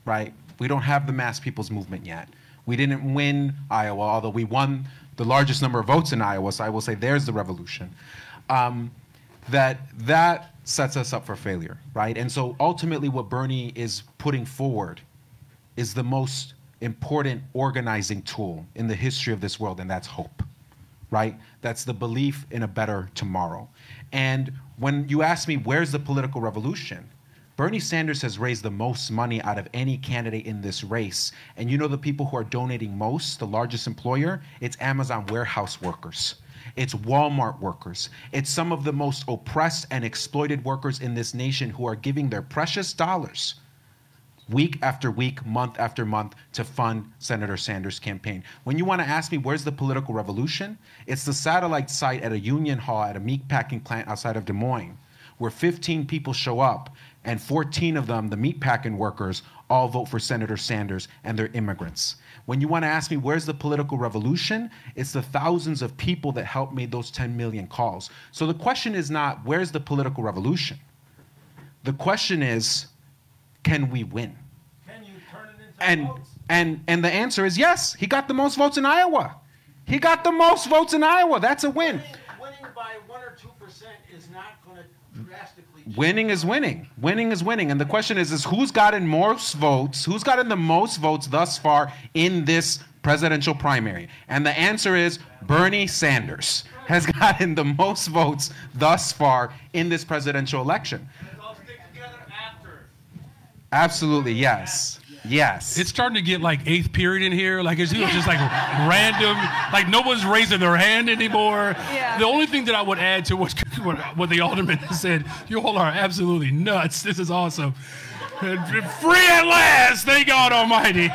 right? We don't have the mass people's movement yet. We didn't win Iowa, although we won the largest number of votes in Iowa. So I will say there's the revolution. Um, that that sets us up for failure, right? And so ultimately, what Bernie is putting forward is the most important organizing tool in the history of this world, and that's hope right? That's the belief in a better tomorrow. And when you ask me, where's the political revolution? Bernie Sanders has raised the most money out of any candidate in this race. And you know the people who are donating most, the largest employer? It's Amazon warehouse workers. It's Walmart workers. It's some of the most oppressed and exploited workers in this nation who are giving their precious dollars week after week, month after month to fund Senator Sanders' campaign. When you want to ask me where's the political revolution, it's the satellite site at a union hall at a meat packing plant outside of Des Moines, where 15 people show up and 14 of them, the meat packing workers, all vote for Senator Sanders and they're immigrants. When you want to ask me where's the political revolution, it's the thousands of people that helped made those 10 million calls. So the question is not where's the political revolution? The question is can we win? Can you turn it into And and and the answer is yes. He got the most votes in Iowa. He got the most votes in Iowa. That's a win. Winning by one or two percent is not going to drastically. Winning is winning. Winning is winning. And the question is, is who's gotten most votes? Who's gotten the most votes thus far in this presidential primary? And the answer is Bernie Sanders has gotten the most votes thus far in this presidential election. Absolutely, yes. Yes. It's starting to get like eighth period in here. Like it's just like random. Like no one's raising their hand anymore. Yeah. The only thing that I would add to what what, what the alderman said, you all are absolutely nuts. This is awesome. Free at last, thank God Almighty.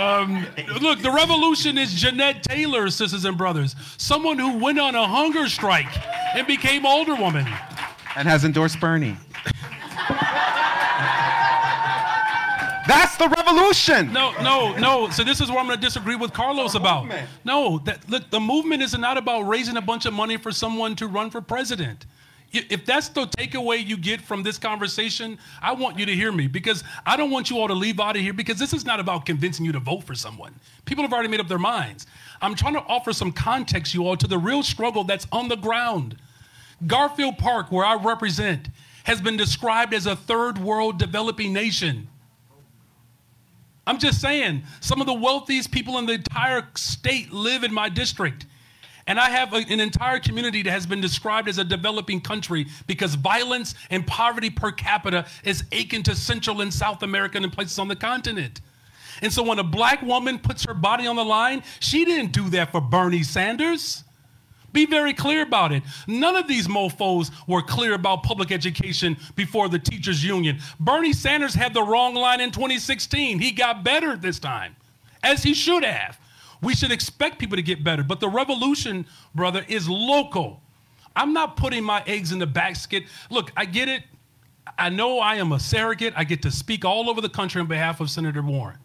Um, look, the revolution is Jeanette Taylor, sisters and brothers, someone who went on a hunger strike and became alderwoman. and has endorsed Bernie. That's the revolution. No, no, no. So this is what I'm going to disagree with Carlos about. No, that look, the movement is not about raising a bunch of money for someone to run for president. If that's the takeaway you get from this conversation, I want you to hear me because I don't want you all to leave out of here because this is not about convincing you to vote for someone. People have already made up their minds. I'm trying to offer some context, you all, to the real struggle that's on the ground. Garfield Park, where I represent, has been described as a third world developing nation. I'm just saying, some of the wealthiest people in the entire state live in my district. And I have a- an entire community that has been described as a developing country because violence and poverty per capita is akin to Central and South America and places on the continent. And so when a black woman puts her body on the line, she didn't do that for Bernie Sanders. Be very clear about it. None of these mofos were clear about public education before the teachers union. Bernie Sanders had the wrong line in 2016. He got better this time, as he should have. We should expect people to get better, but the revolution, brother, is local. I'm not putting my eggs in the basket. Look, I get it. I know I am a surrogate. I get to speak all over the country on behalf of Senator Warren.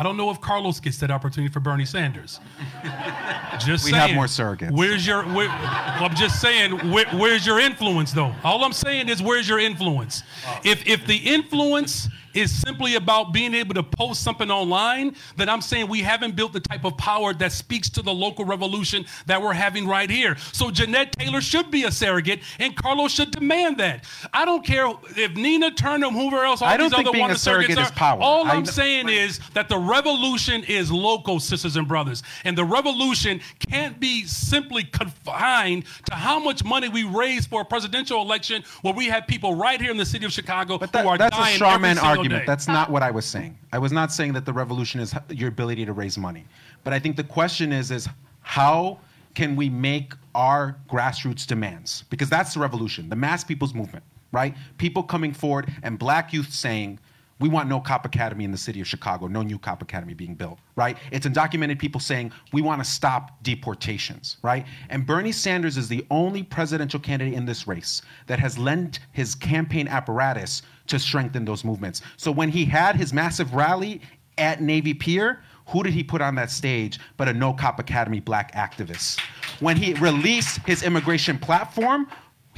I don't know if Carlos gets that opportunity for Bernie Sanders. Just We saying. have more surrogates. Where's your? Where, I'm just saying. Where, where's your influence, though? All I'm saying is, where's your influence? If if the influence is simply about being able to post something online, that I'm saying we haven't built the type of power that speaks to the local revolution that we're having right here. So Jeanette Taylor should be a surrogate, and Carlos should demand that. I don't care if Nina Turner, whoever else, all I don't these think other being a surrogate surrogates is are. power. All I I'm saying is that the revolution is local, sisters and brothers. And the revolution can't be simply confined to how much money we raise for a presidential election where we have people right here in the city of Chicago who are That's a dying every single argument. day. That's not what I was saying. I was not saying that the revolution is your ability to raise money. But I think the question is is how can we make our grassroots demands? Because that's the revolution, the mass people's movement, right? People coming forward and black youth saying, we want no cop academy in the city of Chicago, no new cop academy being built, right? It's undocumented people saying we want to stop deportations, right? And Bernie Sanders is the only presidential candidate in this race that has lent his campaign apparatus to strengthen those movements. So when he had his massive rally at Navy Pier, who did he put on that stage but a no cop academy black activist? When he released his immigration platform,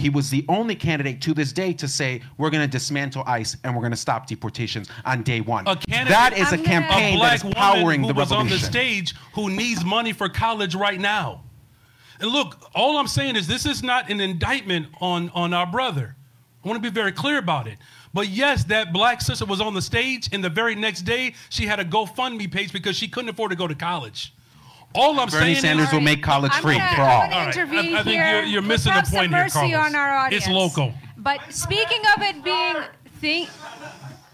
he was the only candidate to this day to say we're going to dismantle ICE and we're going to stop deportations on day one. a candidate, that is a a campaign that is black powering woman who the was on the stage who needs money for college right now. And look, all I'm saying is this is not an indictment on, on our brother. I want to be very clear about it. But yes, that black sister was on the stage, and the very next day she had a GoFundMe page because she couldn't afford to go to college. All I'm Bernie saying Sanders is, will make college I'm free gonna- for I'm all. gonna All right. intervene I- I think here. you're- you're Let's missing the some point here, mercy Carlos. on our audience. It's local. But speaking of it being, think,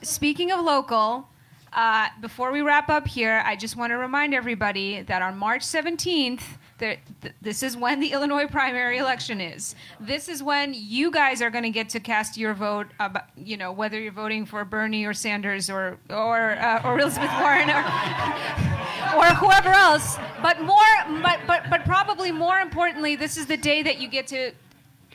speaking of local, uh, before we wrap up here, I just want to remind everybody that on March 17th, there, th- this is when the Illinois primary election is. This is when you guys are going to get to cast your vote about, you know, whether you're voting for Bernie or Sanders or or uh, or Elizabeth Warren or or whoever else. But more, but but but probably more importantly, this is the day that you get to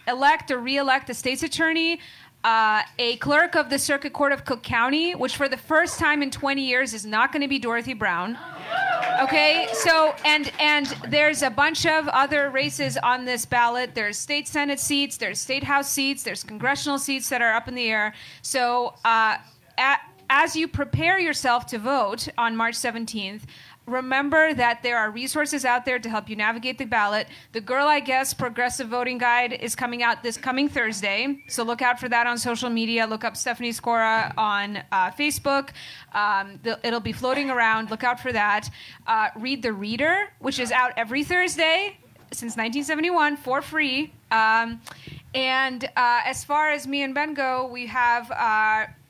elect or re-elect a state's attorney, uh, a clerk of the Circuit Court of Cook County, which for the first time in 20 years is not going to be Dorothy Brown. Okay, so and and there's a bunch of other races on this ballot. There's state senate seats, there's state house seats, there's congressional seats that are up in the air. So uh, a as you prepare yourself to vote on March 17th, remember that there are resources out there to help you navigate the ballot. The Girl I Guess Progressive Voting Guide is coming out this coming Thursday, so look out for that on social media. Look up Stephanie Skora on uh, Facebook. Um, it'll be floating around. Look out for that. Uh, read The Reader, which is out every Thursday since 1971 for free. Um, and uh, as far as me and Ben go, we have.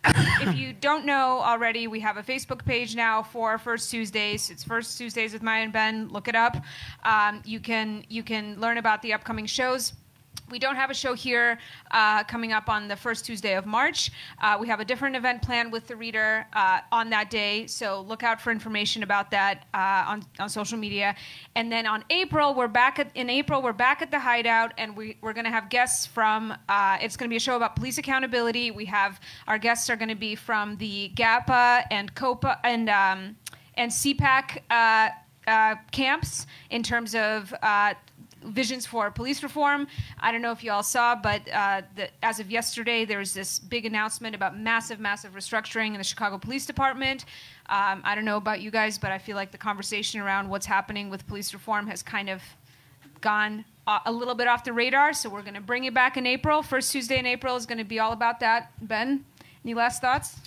If you don't know already, we have a Facebook page now for First Tuesdays. It's First Tuesdays with Maya and Ben. Look it up. Um, you can you can learn about the upcoming shows We don't have a show here uh, coming up on the first Tuesday of March. Uh, we have a different event planned with the reader uh, on that day, so look out for information about that uh, on, on social media. And then on April, we're back at, in April, we're back at the Hideout, and we, we're going to have guests from. Uh, it's going to be a show about police accountability. We have our guests are going to be from the GAPA and COPA and um, and CPAC uh, uh, camps in terms of uh, visions for police reform. I don't know if you all saw, but uh, the, as of yesterday, there was this big announcement about massive, massive restructuring in the Chicago Police Department. Um, I don't know about you guys, but I feel like the conversation around what's happening with police reform has kind of gone uh, a little bit off the radar. So we're going to bring it back in April. First Tuesday in April is going to be all about that. Ben, any last thoughts?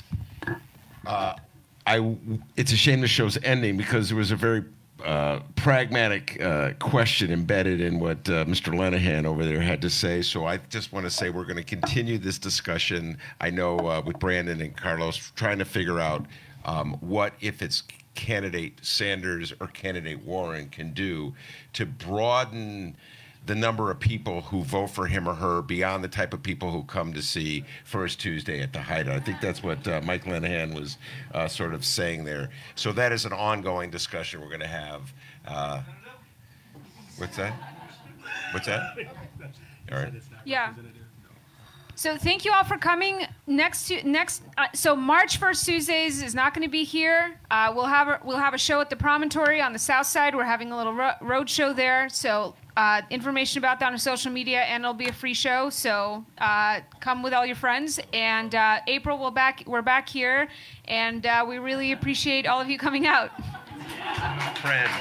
I, it's a shame the show's ending because there was a very uh, pragmatic uh, question embedded in what uh, Mr. Lenahan over there had to say. So I just want to say we're going to continue this discussion. I know uh, with Brandon and Carlos trying to figure out um, what, if it's candidate Sanders or candidate Warren, can do to broaden the number of people who vote for him or her beyond the type of people who come to see First Tuesday at the Hideout. I think that's what uh, Mike Lenahan was uh, sort of saying there. So that is an ongoing discussion we're going to have. Uh, what's that? What's that? All right. Yeah. So thank you all for coming. Next, tu- next. Uh, so March first Tuesdays is not going to be here. Uh, we'll have a, we'll have a show at the Promontory on the south side. We're having a little ro- road show there. So uh, information about that on social media, and it'll be a free show. So uh, come with all your friends. And uh, April, we'll back. We're back here, and uh, we really appreciate all of you coming out. Friends.